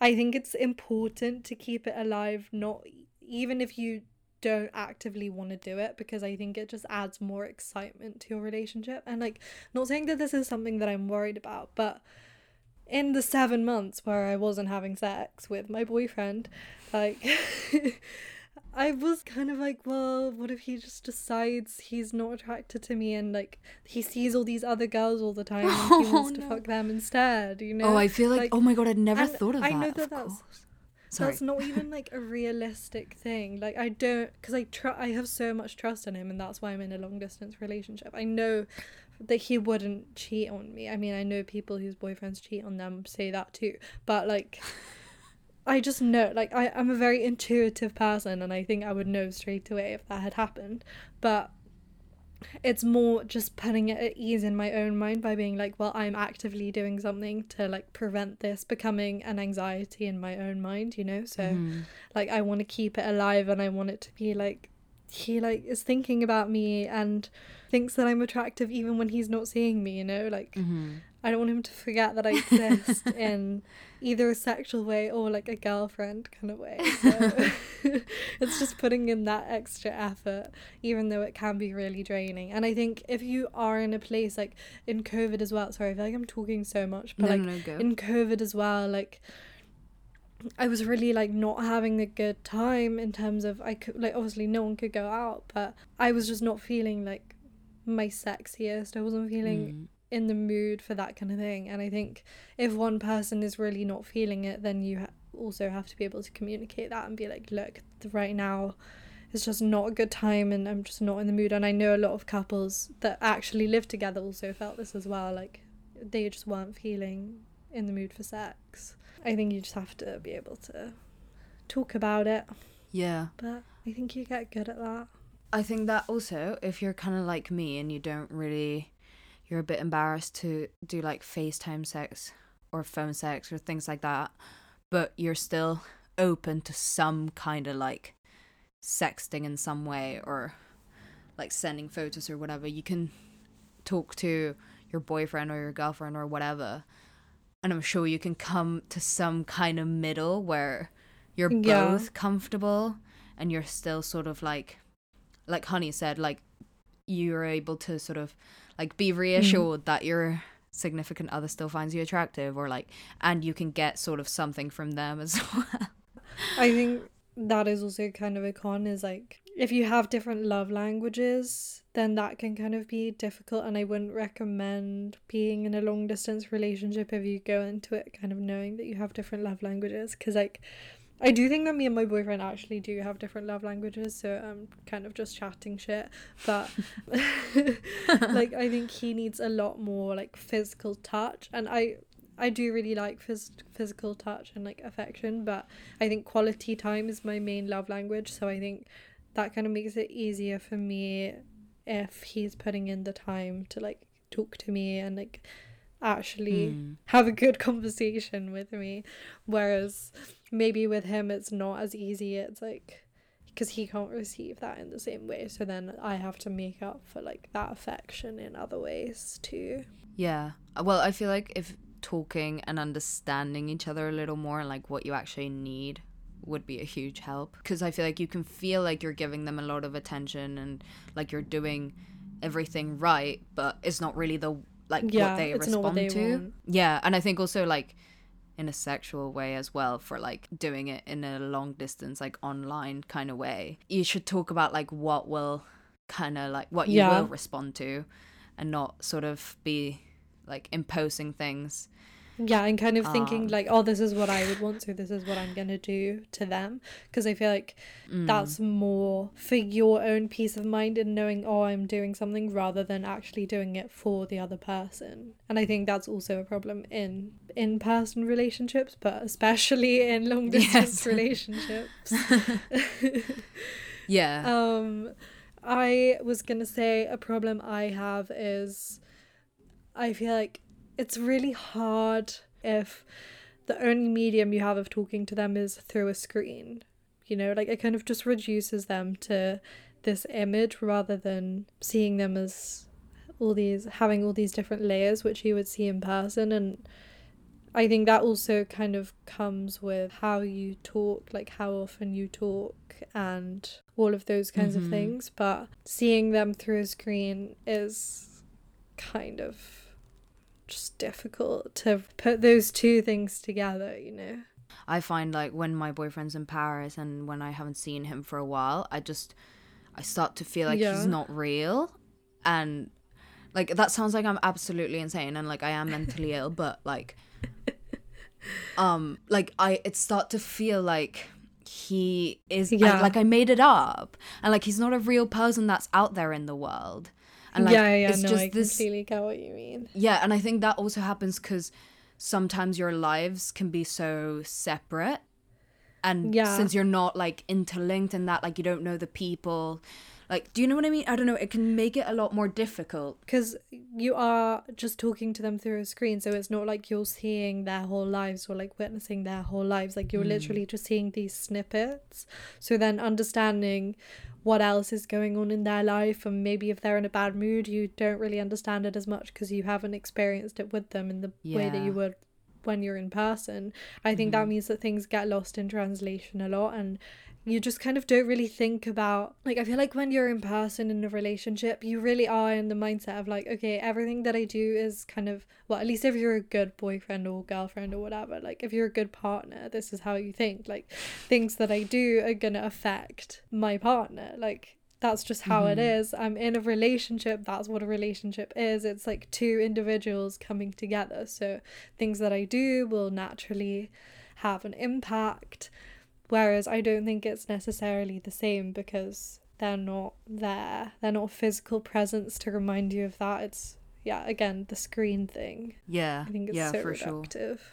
I think it's important to keep it alive, not even if you don't actively want to do it because I think it just adds more excitement to your relationship. And like, not saying that this is something that I'm worried about, but in the seven months where I wasn't having sex with my boyfriend, like, I was kind of like, well, what if he just decides he's not attracted to me and like he sees all these other girls all the time and he Oh, wants to fuck them instead, you know? oh, I feel like, oh my god, I'd never thought of I that. know of that that's- course. Sorry. that's not even like a realistic thing. Like I don't because I tr- I have so much trust in him and that's why I'm in a long distance relationship. I know that he wouldn't cheat on me. I mean, I know people whose boyfriends cheat on them say that too. But like I just know like I I'm a very intuitive person and I think I would know straight away if that had happened. But it's more just putting it at ease in my own mind by being like, well, I'm actively doing something to like prevent this becoming an anxiety in my own mind, you know? So Mhm. like I want to keep it alive and I want it to be like he like is thinking about me and thinks that I'm attractive even when he's not seeing me, you know? Like Mhm. I don't want him to forget that I exist in either a sexual way or like a girlfriend kind of way. So it's just putting in that extra effort, even though it can be really draining. And I think if you are in a place like in COVID as well, sorry, I feel like I'm talking so much, but No, like no, no, in COVID as well, like I was really like not having a good time in terms of I could like obviously no one could go out, but I was just not feeling like my sexiest. I wasn't feeling Mm. in the mood for that kind of thing. And I think if one person is really not feeling it, then you ha- also have to be able to communicate that and be like, look, right now it's just not a good time and I'm just not in the mood. And I know a lot of couples that actually live together also felt this as well. Like they just weren't feeling in the mood for sex. I think you just have to be able to talk about it. Yeah. But I think you get good at that. I think that also, if you're kind of like me and you don't really, you're a bit embarrassed to do like FaceTime sex or phone sex or things like that, but you're still open to some kind of like sexting in some way or like sending photos or whatever, you can talk to your boyfriend or your girlfriend or whatever. And I'm sure you can come to some kind of middle where you're Yeah. both comfortable and you're still sort of like like honey said like you're able to sort of like be mm-hmm. reassured that your significant other still finds you attractive or like and you can get sort of something from them as well I think that is also kind of a con is like if you have different love languages, then that can kind of be difficult. And I wouldn't recommend being in a long distance relationship if you go into it kind of knowing that you have different love languages. Because, like, I do think that me and my boyfriend actually do have different love languages. So I'm kind of just chatting shit. But, like, I think he needs a lot more, like, physical touch. And I. I do really like phys- physical touch and like affection, but I think quality time is my main love language. So I think that kind of makes it easier for me if he's putting in the time to like talk to me and like actually Mm. have a good conversation with me. Whereas maybe with him, it's not as easy. It's like because he can't receive that in the same way. So then I have to make up for like that affection in other ways too. yeah well i feel like if talking and understanding each other a little more like what you actually need would be a huge help because i feel like you can feel like you're giving them a lot of attention and like you're doing everything right but it's not really the like Yeah, what they it's not what respond they to. want. Yeah, and I think also like in a sexual way as well for like doing it in a long distance like online kind of way. You should talk about like what will kind of like what you Yeah. will respond to and not sort of be like imposing things. Yeah, and kind of thinking Um, like, oh, this is what I would want, so this is what I'm gonna do to them. Because I feel like Mm. that's more for your own peace of mind and knowing, oh, I'm doing something rather than actually doing it for the other person. And I think that's also a problem in in person relationships, but especially in long distance Yes. relationships. Yeah. Um, I was gonna say a problem I have is I feel like it's really hard if the only medium you have of talking to them is through a screen. You know, like it kind of just reduces them to this image rather than seeing them as all these having all these different layers which you would see in person and I think that also kind of comes with how you talk, like how often you talk, and all of those kinds of Mhm. things. But seeing them through a screen is kind of just difficult to put those two things together, you know? I find like when my boyfriend's in Paris and when I haven't seen him for a while, I just I start to feel like Yeah. he's not real and like that sounds like I'm absolutely insane and like I am mentally ill, but like um like I it start to feel like he is I- like I made it up and like he's not a real person that's out there in the world. And like yeah, yeah, it's no, just I this completely get what you mean. yeah, and I think that also happens because sometimes your lives can be so separate. And Yeah. since you're not like interlinked in that, like you don't know the people, like, do you know what I mean? I don't know. It can make it a lot more difficult. Because you are just talking to them through a screen, so it's not like you're seeing their whole lives or like witnessing their whole lives. Like you're hmm. literally just seeing these snippets. So then understanding what else is going on in their life, and maybe if they're in a bad mood, you don't really understand it as much because you haven't experienced it with them in the way that you would when you're in person. I think that mm-hmm. means that things get lost in translation a lot and you just kind of don't really think about like I feel like when you're in person in a relationship, you really are in the mindset of like, okay, everything that I do is kind of well, at least if you're a good boyfriend or girlfriend or whatever, like if you're a good partner, this is how you think. Like things that I do are gonna affect my partner. Like that's just how it mm-hmm. is. I'm in a relationship. That's what a relationship is. It's like two individuals coming together. So things that I do will naturally have an impact. Whereas I don't think it's necessarily the same because they're not there. They're not physical presence to remind you of that. It's yeah, again, the screen thing. Yeah. I think it's yeah, so for sure.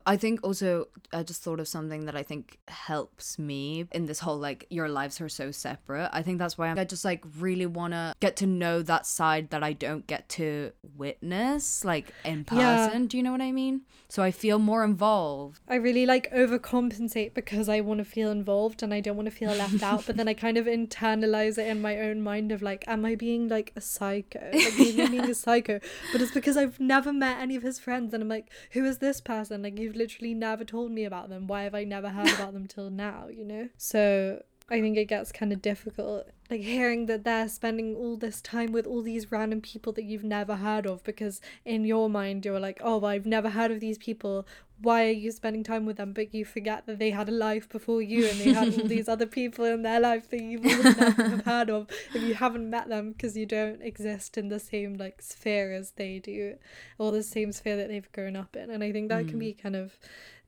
I think also I just thought of something that I think helps me in this whole like your lives are so separate. I think that's why I just like really want to get to know that side that I don't get to witness like in Yeah. person. Do you know what I mean? So I feel more involved. I really like overcompensate because I want to feel involved and I don't want to feel left out. But then I kind of internalize it in my own mind of like, am I being like a psycho? Like maybe I'm being a psycho. But it's because I've never met any of his friends and I'm like, who is this person? Like you've literally never told me about them. Why have I never heard about them till now? You know? So I think it gets kind of difficult, like hearing that they're spending all this time with all these random people that you've never heard of because in your mind you're like, oh, well, I've never heard of these people. Why are you spending time with them? But you forget that they had a life before you and they had all these other people in their life that you would never have heard of if you haven't met them because you don't exist in the same like sphere as they do or the same sphere that they've grown up in. And I think that can mm. be kind of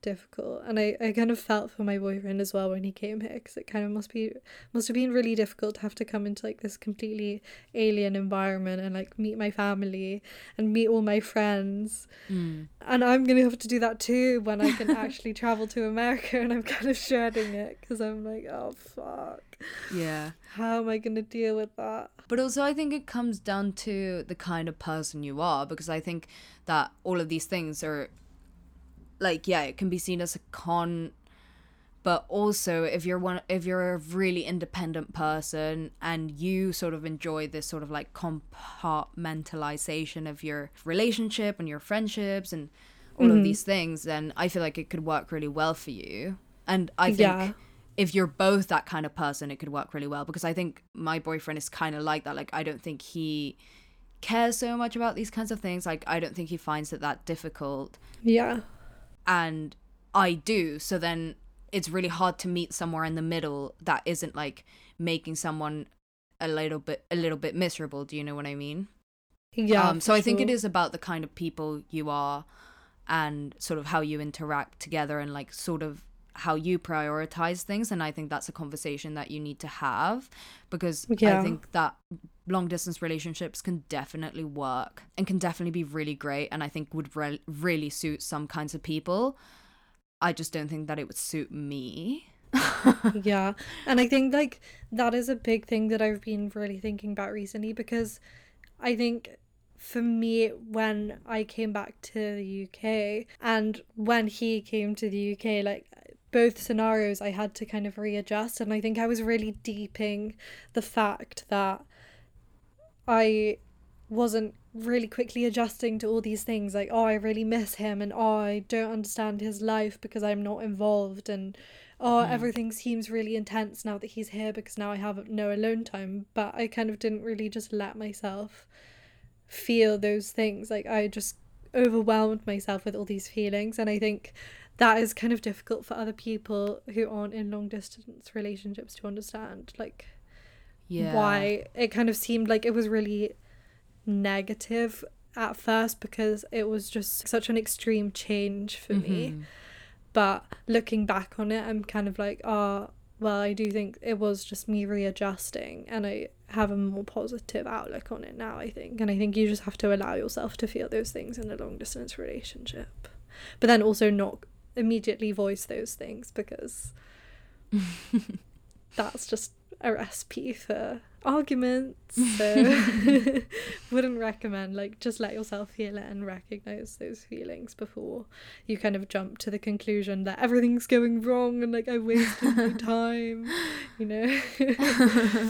difficult and I, I kind of felt for my boyfriend as well when he came here because it kind of must be must have been really difficult to have to come into like this completely alien environment and like meet my family and meet all my friends Mm. and I'm gonna have to do that too when I can actually travel to America and I'm kind of dreading it because I'm like oh fuck Yeah. how am I gonna deal with that But also, I think it comes down to the kind of person you are because I think that all of these things are like, yeah, it can be seen as a con, but also if you're one, if you're a really independent person and you sort of enjoy this sort of like compartmentalization of your relationship and your friendships and all of mm-hmm. these things, then I feel like it could work really well for you. And I think Yeah. if you're both that kind of person, it could work really well because I think my boyfriend is kind of like that. Like, I don't think he cares so much about these kinds of things. Like, I don't think he finds it that difficult. Yeah. And I do. So then it's really hard to meet somewhere in the middle that isn't like making someone a little bit a little bit miserable. Do you know what I mean? Yeah. Um, so I think it is about the kind of people you are and sort of how you interact together and like sort of how you prioritize things and I think that's a conversation that you need to have because I think that long distance relationships can definitely work and can definitely be really great and I think would re- really suit some kinds of people. I just don't think that it would suit me. yeah and i think like that is a big thing that i've been really thinking about recently because i think for me when i came back to the uk and when he came to the uk like both scenarios i had to kind of readjust and i think i was really deeping the fact that i wasn't really quickly adjusting to all these things like oh i really miss him and oh i don't understand his life because i'm not involved and oh mm-hmm. everything seems really intense now that he's here because now i have no alone time but i kind of didn't really just let myself feel those things like i just overwhelmed myself with all these feelings and i think that is kind of difficult for other people who aren't in long distance relationships to understand like Yeah. why it kind of seemed like it was really negative at first because it was just such an extreme change for me Mhm. but looking back on it i'm kind of like oh well i do think it was just me readjusting and i have a more positive outlook on it now i think and i think you just have to allow yourself to feel those things in a long distance relationship but then also not immediately voice those things because that's just a recipe for arguments so wouldn't recommend like just let yourself feel it and recognize those feelings before you kind of jump to the conclusion that everything's going wrong and like i wasted my time you know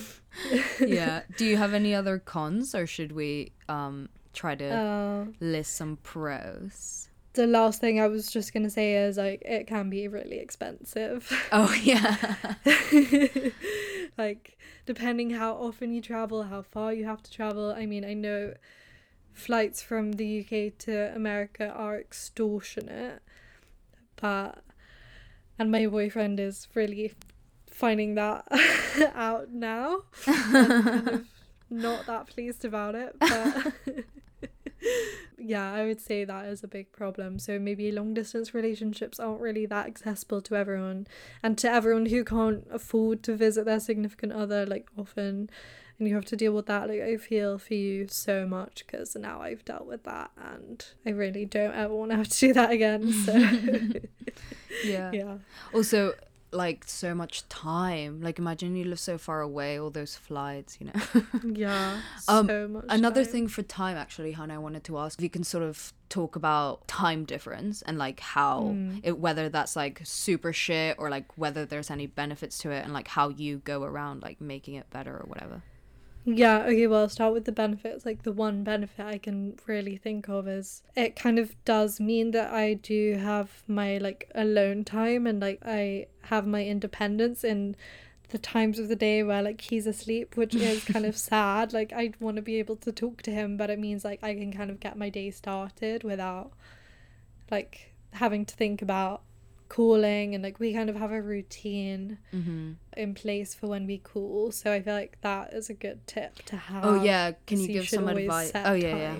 yeah. Do you have any other cons or should we um try to uh, list some pros? The last thing i was just gonna say is like it can be really expensive. Oh yeah. like depending how often you travel how far you have to travel. I mean i know flights from the uk to america are extortionate but and my boyfriend is really finding that out now. Kind of not that pleased about it but yeah i would say that is a big problem. So maybe long distance relationships aren't really that accessible to everyone. And to everyone who can't afford to visit their significant other like often and you have to deal with that like i feel for you so much because now i've dealt with that and i really don't ever want to have to do that again so yeah. yeah. Also, like so much time. Like imagine you live so far away, all those flights, you know. yeah Um, so much Another time. thing for time, actually, Hannah, I wanted to ask if you can sort of talk about time difference and like how Mm. it, whether that's like super shit or like whether there's any benefits to it and like how you go around like making it better or whatever. Yeah, okay, well, I'll start with the benefits. Like, the one benefit I can really think of is it kind of does mean that I do have my like alone time and like I have my independence in the times of the day where like he's asleep, which is kind of sad. Like, I want to be able to talk to him, but it means like I can kind of get my day started without like having to think about calling and like we kind of have a routine Mm-hmm. in place for when we call. So I feel like that is a good tip to have. Oh yeah, can So you give some advice? Oh yeah, yeah.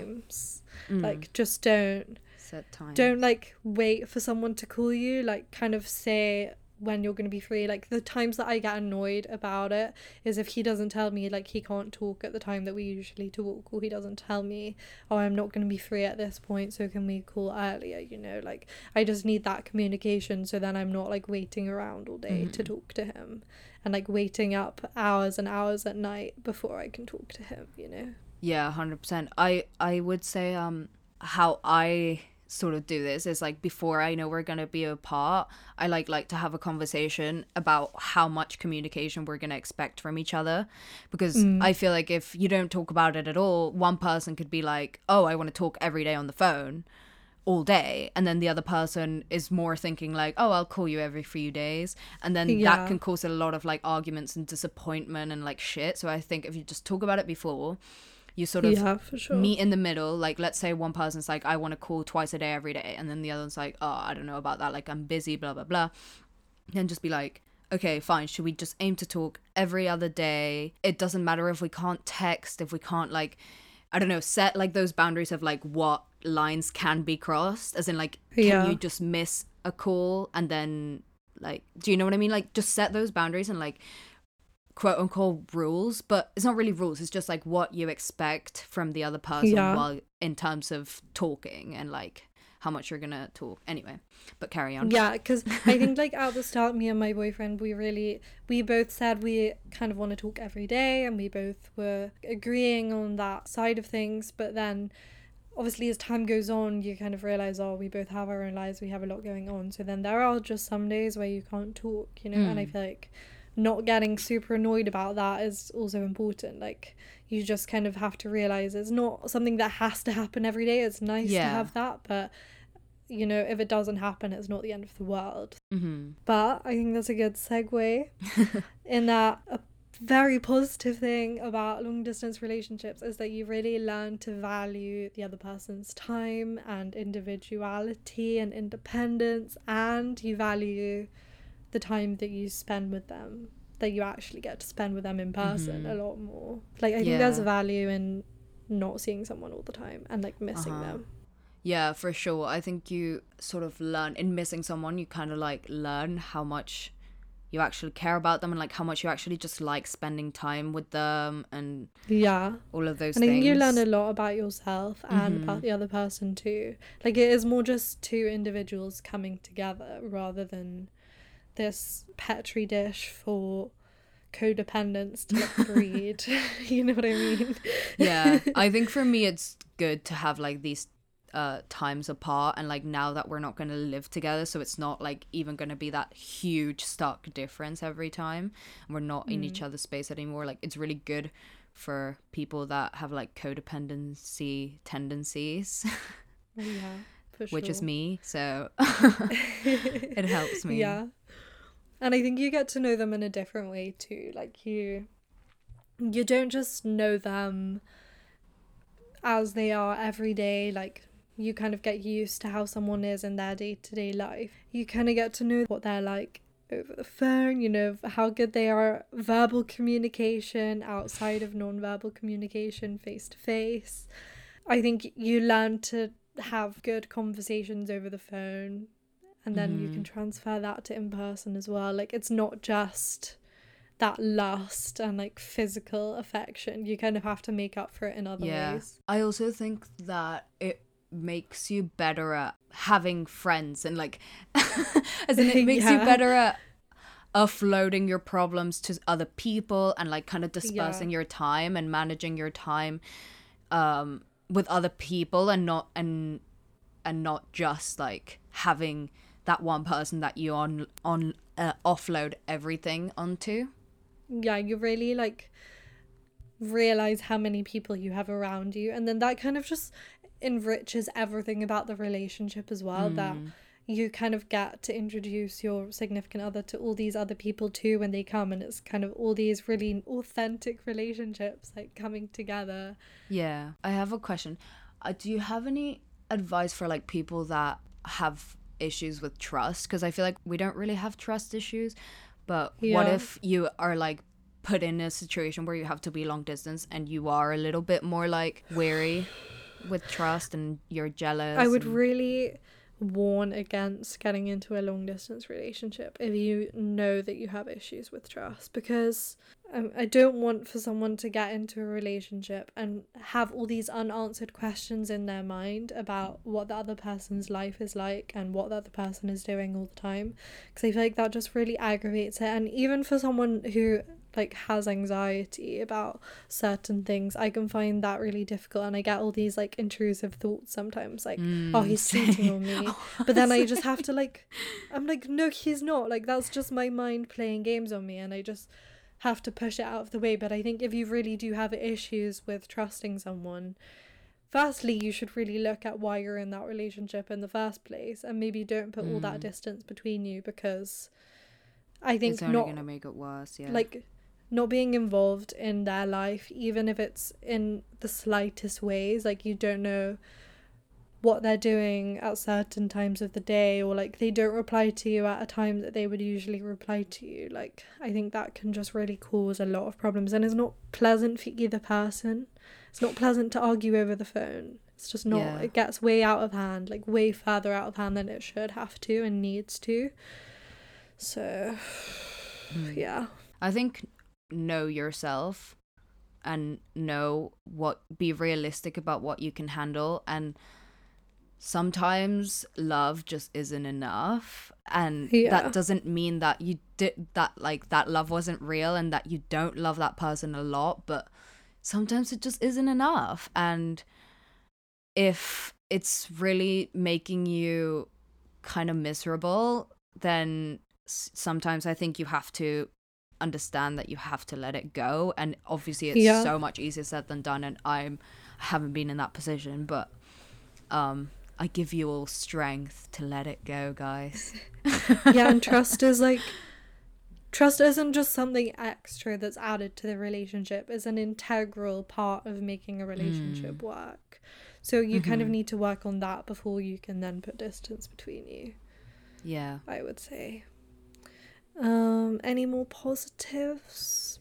Mm. Like just don't set time. don't like wait for someone to call you. Like kind of say when you're going to be free. Like the times that I get annoyed about it is if he doesn't tell me like he can't talk at the time that we usually talk or he doesn't tell me oh I'm not going to be free at this point so can we call earlier you know like I just need that communication so then I'm not like waiting around all day to Mhm. talk to him and like waiting up hours and hours at night before I can talk to him you know Yeah, hundred percent. I I would say um how I sort of do this is like before I know we're gonna be apart, I like like to have a conversation about how much communication we're gonna expect from each other, because mm. I feel like if you don't talk about it at all, one person could be like, oh, I want to talk every day on the phone. All day, and then the other person is more thinking like, "Oh, I'll call you every few days," and then Yeah. that can cause a lot of like arguments and disappointment and like shit. So I think if you just talk about it before, You sort of yeah, sure. meet in the middle. Like, let's say one person's like, I want to call twice a day every day. And then the other one's like, oh, I don't know about that. Like, I'm busy, blah, blah, blah. Then just be like, okay, fine. Should we just aim to talk every other day? It doesn't matter if we can't text, if we can't, like, I don't know, set like those boundaries of like what lines can be crossed. As in, like, can Yeah. you just miss a call and then, like, do you know what I mean? Like, just set those boundaries and, like, quote unquote rules, but it's not really rules. It's just like what you expect from the other person Yeah. while in terms of talking and like how much you're gonna talk. Anyway, but carry on. Yeah, because I think like at the start, me and my boyfriend, we really, we both said we kind of want to talk every day, and we both were agreeing on that side of things. But then, obviously, as time goes on, you kind of realize, oh, we both have our own lives, we have a lot going on. So then there are just some days where you can't talk, you know. And I Mm. feel like not getting super annoyed about that is also important. Like you just kind of have to realize it's not something that has to happen every day. It's nice to have that, but you know, if it doesn't happen, it's not the end of the world. Mm-hmm. But I think that's a good segue in that a very positive thing about long distance relationships is that you really learn to value the other person's time and individuality and independence, and you value the time that you spend with them, that you actually get to spend with them in person Mhm. a lot more. Like, I think there's a value in not seeing someone all the time and like missing Uh-huh. them. Yeah, for sure. I think you sort of learn in missing someone, you kind of like learn how much you actually care about them and like how much you actually just like spending time with them and Yeah. all of those And I think you learn a lot about yourself and Mhm. about the other person too. Like it is more just two individuals coming together rather than this petri dish for codependence to like breed. you know what I mean? yeah i think for me it's good to have like these uh times apart and like now that we're not going to live together so it's not like even going to be that huge stark difference every time we're not in each other's space anymore like it's really good for people that have like codependency tendencies yeah, for which is me so it helps me Yeah. And I think you get to know them in a different way too. Like you you don't just know them as they are every day, like you kind of get used to how someone is in their day-to-day life. You kind of get to know what they're like over the phone, you know, how good they are verbal communication outside of non-verbal communication face to face. I think you learn to have good conversations over the phone and then you can transfer that to in person as well. Like it's not just that lust and like physical affection. You kind of have to make up for it in other yeah ways. i also think that it makes you better at having friends and like as in it makes you better at offloading your problems to other people and like kind of dispersing your time and managing your time um with other people and not and and not just like having that one person that you on on uh, offload everything onto? Yeah, you really like realize how many people you have around you and then that kind of just enriches everything about the relationship as well that you kind of get to introduce your significant other to all these other people too when they come and it's kind of all these really authentic relationships like coming together. Yeah, I have a question. Uh, do you have any advice for like people that have issues with trust? Because I feel like we don't really have trust issues, but what if you are like put in a situation where you have to be long distance and you are a little bit more like wary with trust and you're jealous? I would and- really warn against getting into a long distance relationship if you know that you have issues with trust. Because um, I don't want for someone to get into a relationship and have all these unanswered questions in their mind about what the other person's life is like and what the other person is doing all the time. Because I feel like that just really aggravates it. And even for someone who like has anxiety about certain things i can find that really difficult and i get all these like intrusive thoughts sometimes like oh mm, he's cheating on me. Oh, but then i just have to like i'm like no he's not. Like that's just my mind playing games on me and i just have to push it out of the way. But i think if you really do have issues with trusting someone firstly you should really look at why you're in that relationship in the first place and maybe don't put all that mm. distance between you because i think it's only not gonna make it worse. Yeah. like not being involved in their life, even if it's in the slightest ways. Like you don't know what they're doing at certain times of the day, or like they don't reply to you at a time that they would usually reply to you. Like, I think that can just really cause a lot of problems, and it's not pleasant for either person. It's not pleasant to argue over the phone. It's just not, Yeah. it gets way out of hand, like way further out of hand than it should have to and needs to. So, hmm. yeah. I think know yourself and know what be realistic about what you can handle. And sometimes love just isn't enough. And Yeah. that doesn't mean that you did that like that love wasn't real and that you don't love that person a lot but sometimes it just isn't enough. And if it's really making you kind of miserable then sometimes i think you have to understand that you have to let it go and obviously it's Yeah. so much easier said than done and i'm i haven't been in that position but um i give you all strength to let it go guys yeah, and trust is like trust isn't just something extra that's added to the relationship. It's an integral part of making a relationship work. So you kind of need to work on that before you can then put distance between you, yeah I would say. Um any more positives?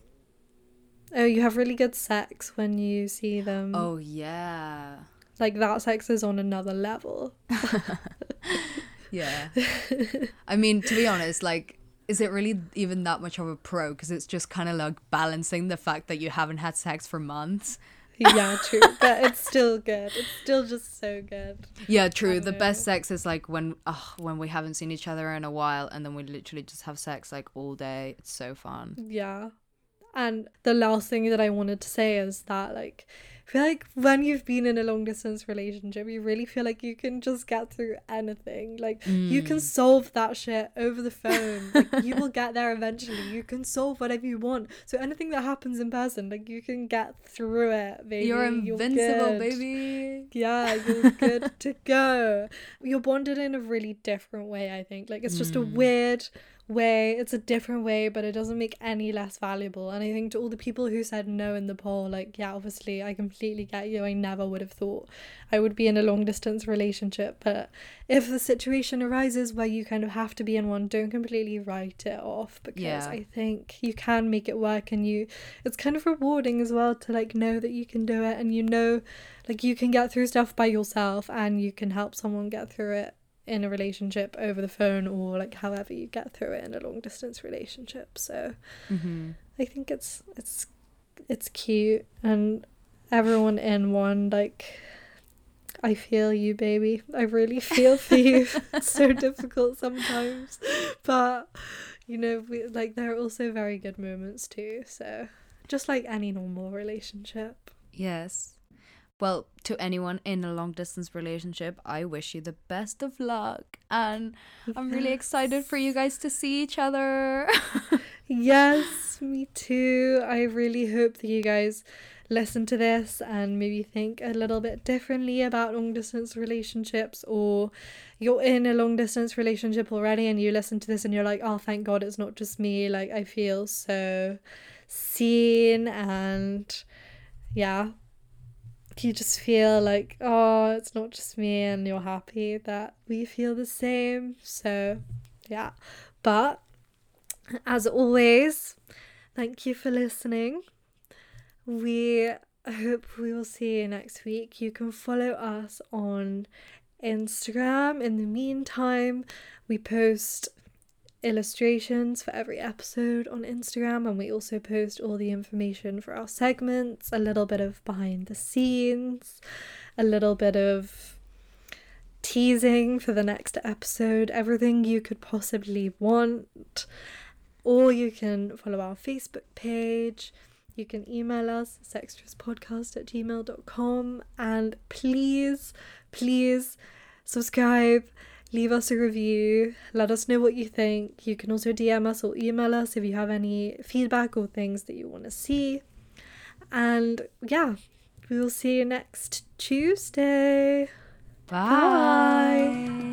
Oh, you have really good sex when you see them. oh yeah Like that sex is on another level. yeah i mean to be honest like is it really even that much of a pro because it's just kind of like balancing the fact that you haven't had sex for months yeah, true. But it's still good. It's still just so good. Yeah, true. The know. best sex is like when uh, when we haven't seen each other in a while and then we literally just have sex like all day. It's so fun. Yeah. And the last thing that I wanted to say is that like feel like when you've been in a long distance relationship, you really feel like you can just get through anything. Like you can mm. solve that shit over the phone. Like you will get there eventually. You can solve whatever you want. So anything that happens in person, like you can get through it, baby. You're invincible, good. baby. Yeah, you're good to go. You're bonded in a really different way, I think. Like, it's just a mm. weird way. It's a different way, but it doesn't make any less valuable. And I think to all the people who said no in the poll, like, yeah, obviously, I completely get you. I never would have thought I would be in a long distance relationship. But if the situation arises where you kind of have to be in one, don't completely write it off because Yeah. I think you can make it work and you, it's kind of rewarding as well to like know that you can do it and you know like you can get through stuff by yourself and you can help someone get through it in a relationship over the phone or like however you get through it in a long distance relationship. So Mm-hmm. i think it's it's it's cute. And everyone in one like i feel you baby. I really feel for you. It's so difficult sometimes. But you know we, like there are also very good moments too. So just like any normal relationship. Yes. Well, to anyone in a long distance relationship, I wish you the best of luck. And I'm really excited for you guys to see each other. Yes, me too. I really hope that you guys listen to this and maybe think a little bit differently about long distance relationships, or you're in a long distance relationship already and you listen to this and you're like, oh, thank God it's not just me. Like, I feel so seen, and yeah, you just feel like, oh, it's not just me, and you're happy that we feel the same. So, yeah, but as always, thank you for listening. We hope we will see you next week. You can follow us on Instagram. In the meantime, we post illustrations for every episode on Instagram, and we also post all the information for our segments, a little bit of behind the scenes, a little bit of teasing for the next episode, everything you could possibly want. Or you can follow our Facebook page. You can email us, sextresspodcast at gmail.com. And please, please subscribe, leave us a review, let us know what you think. You can also DM us or email us if you have any feedback or things that you want to see. And yeah, we will see you next Tuesday. Bye. Why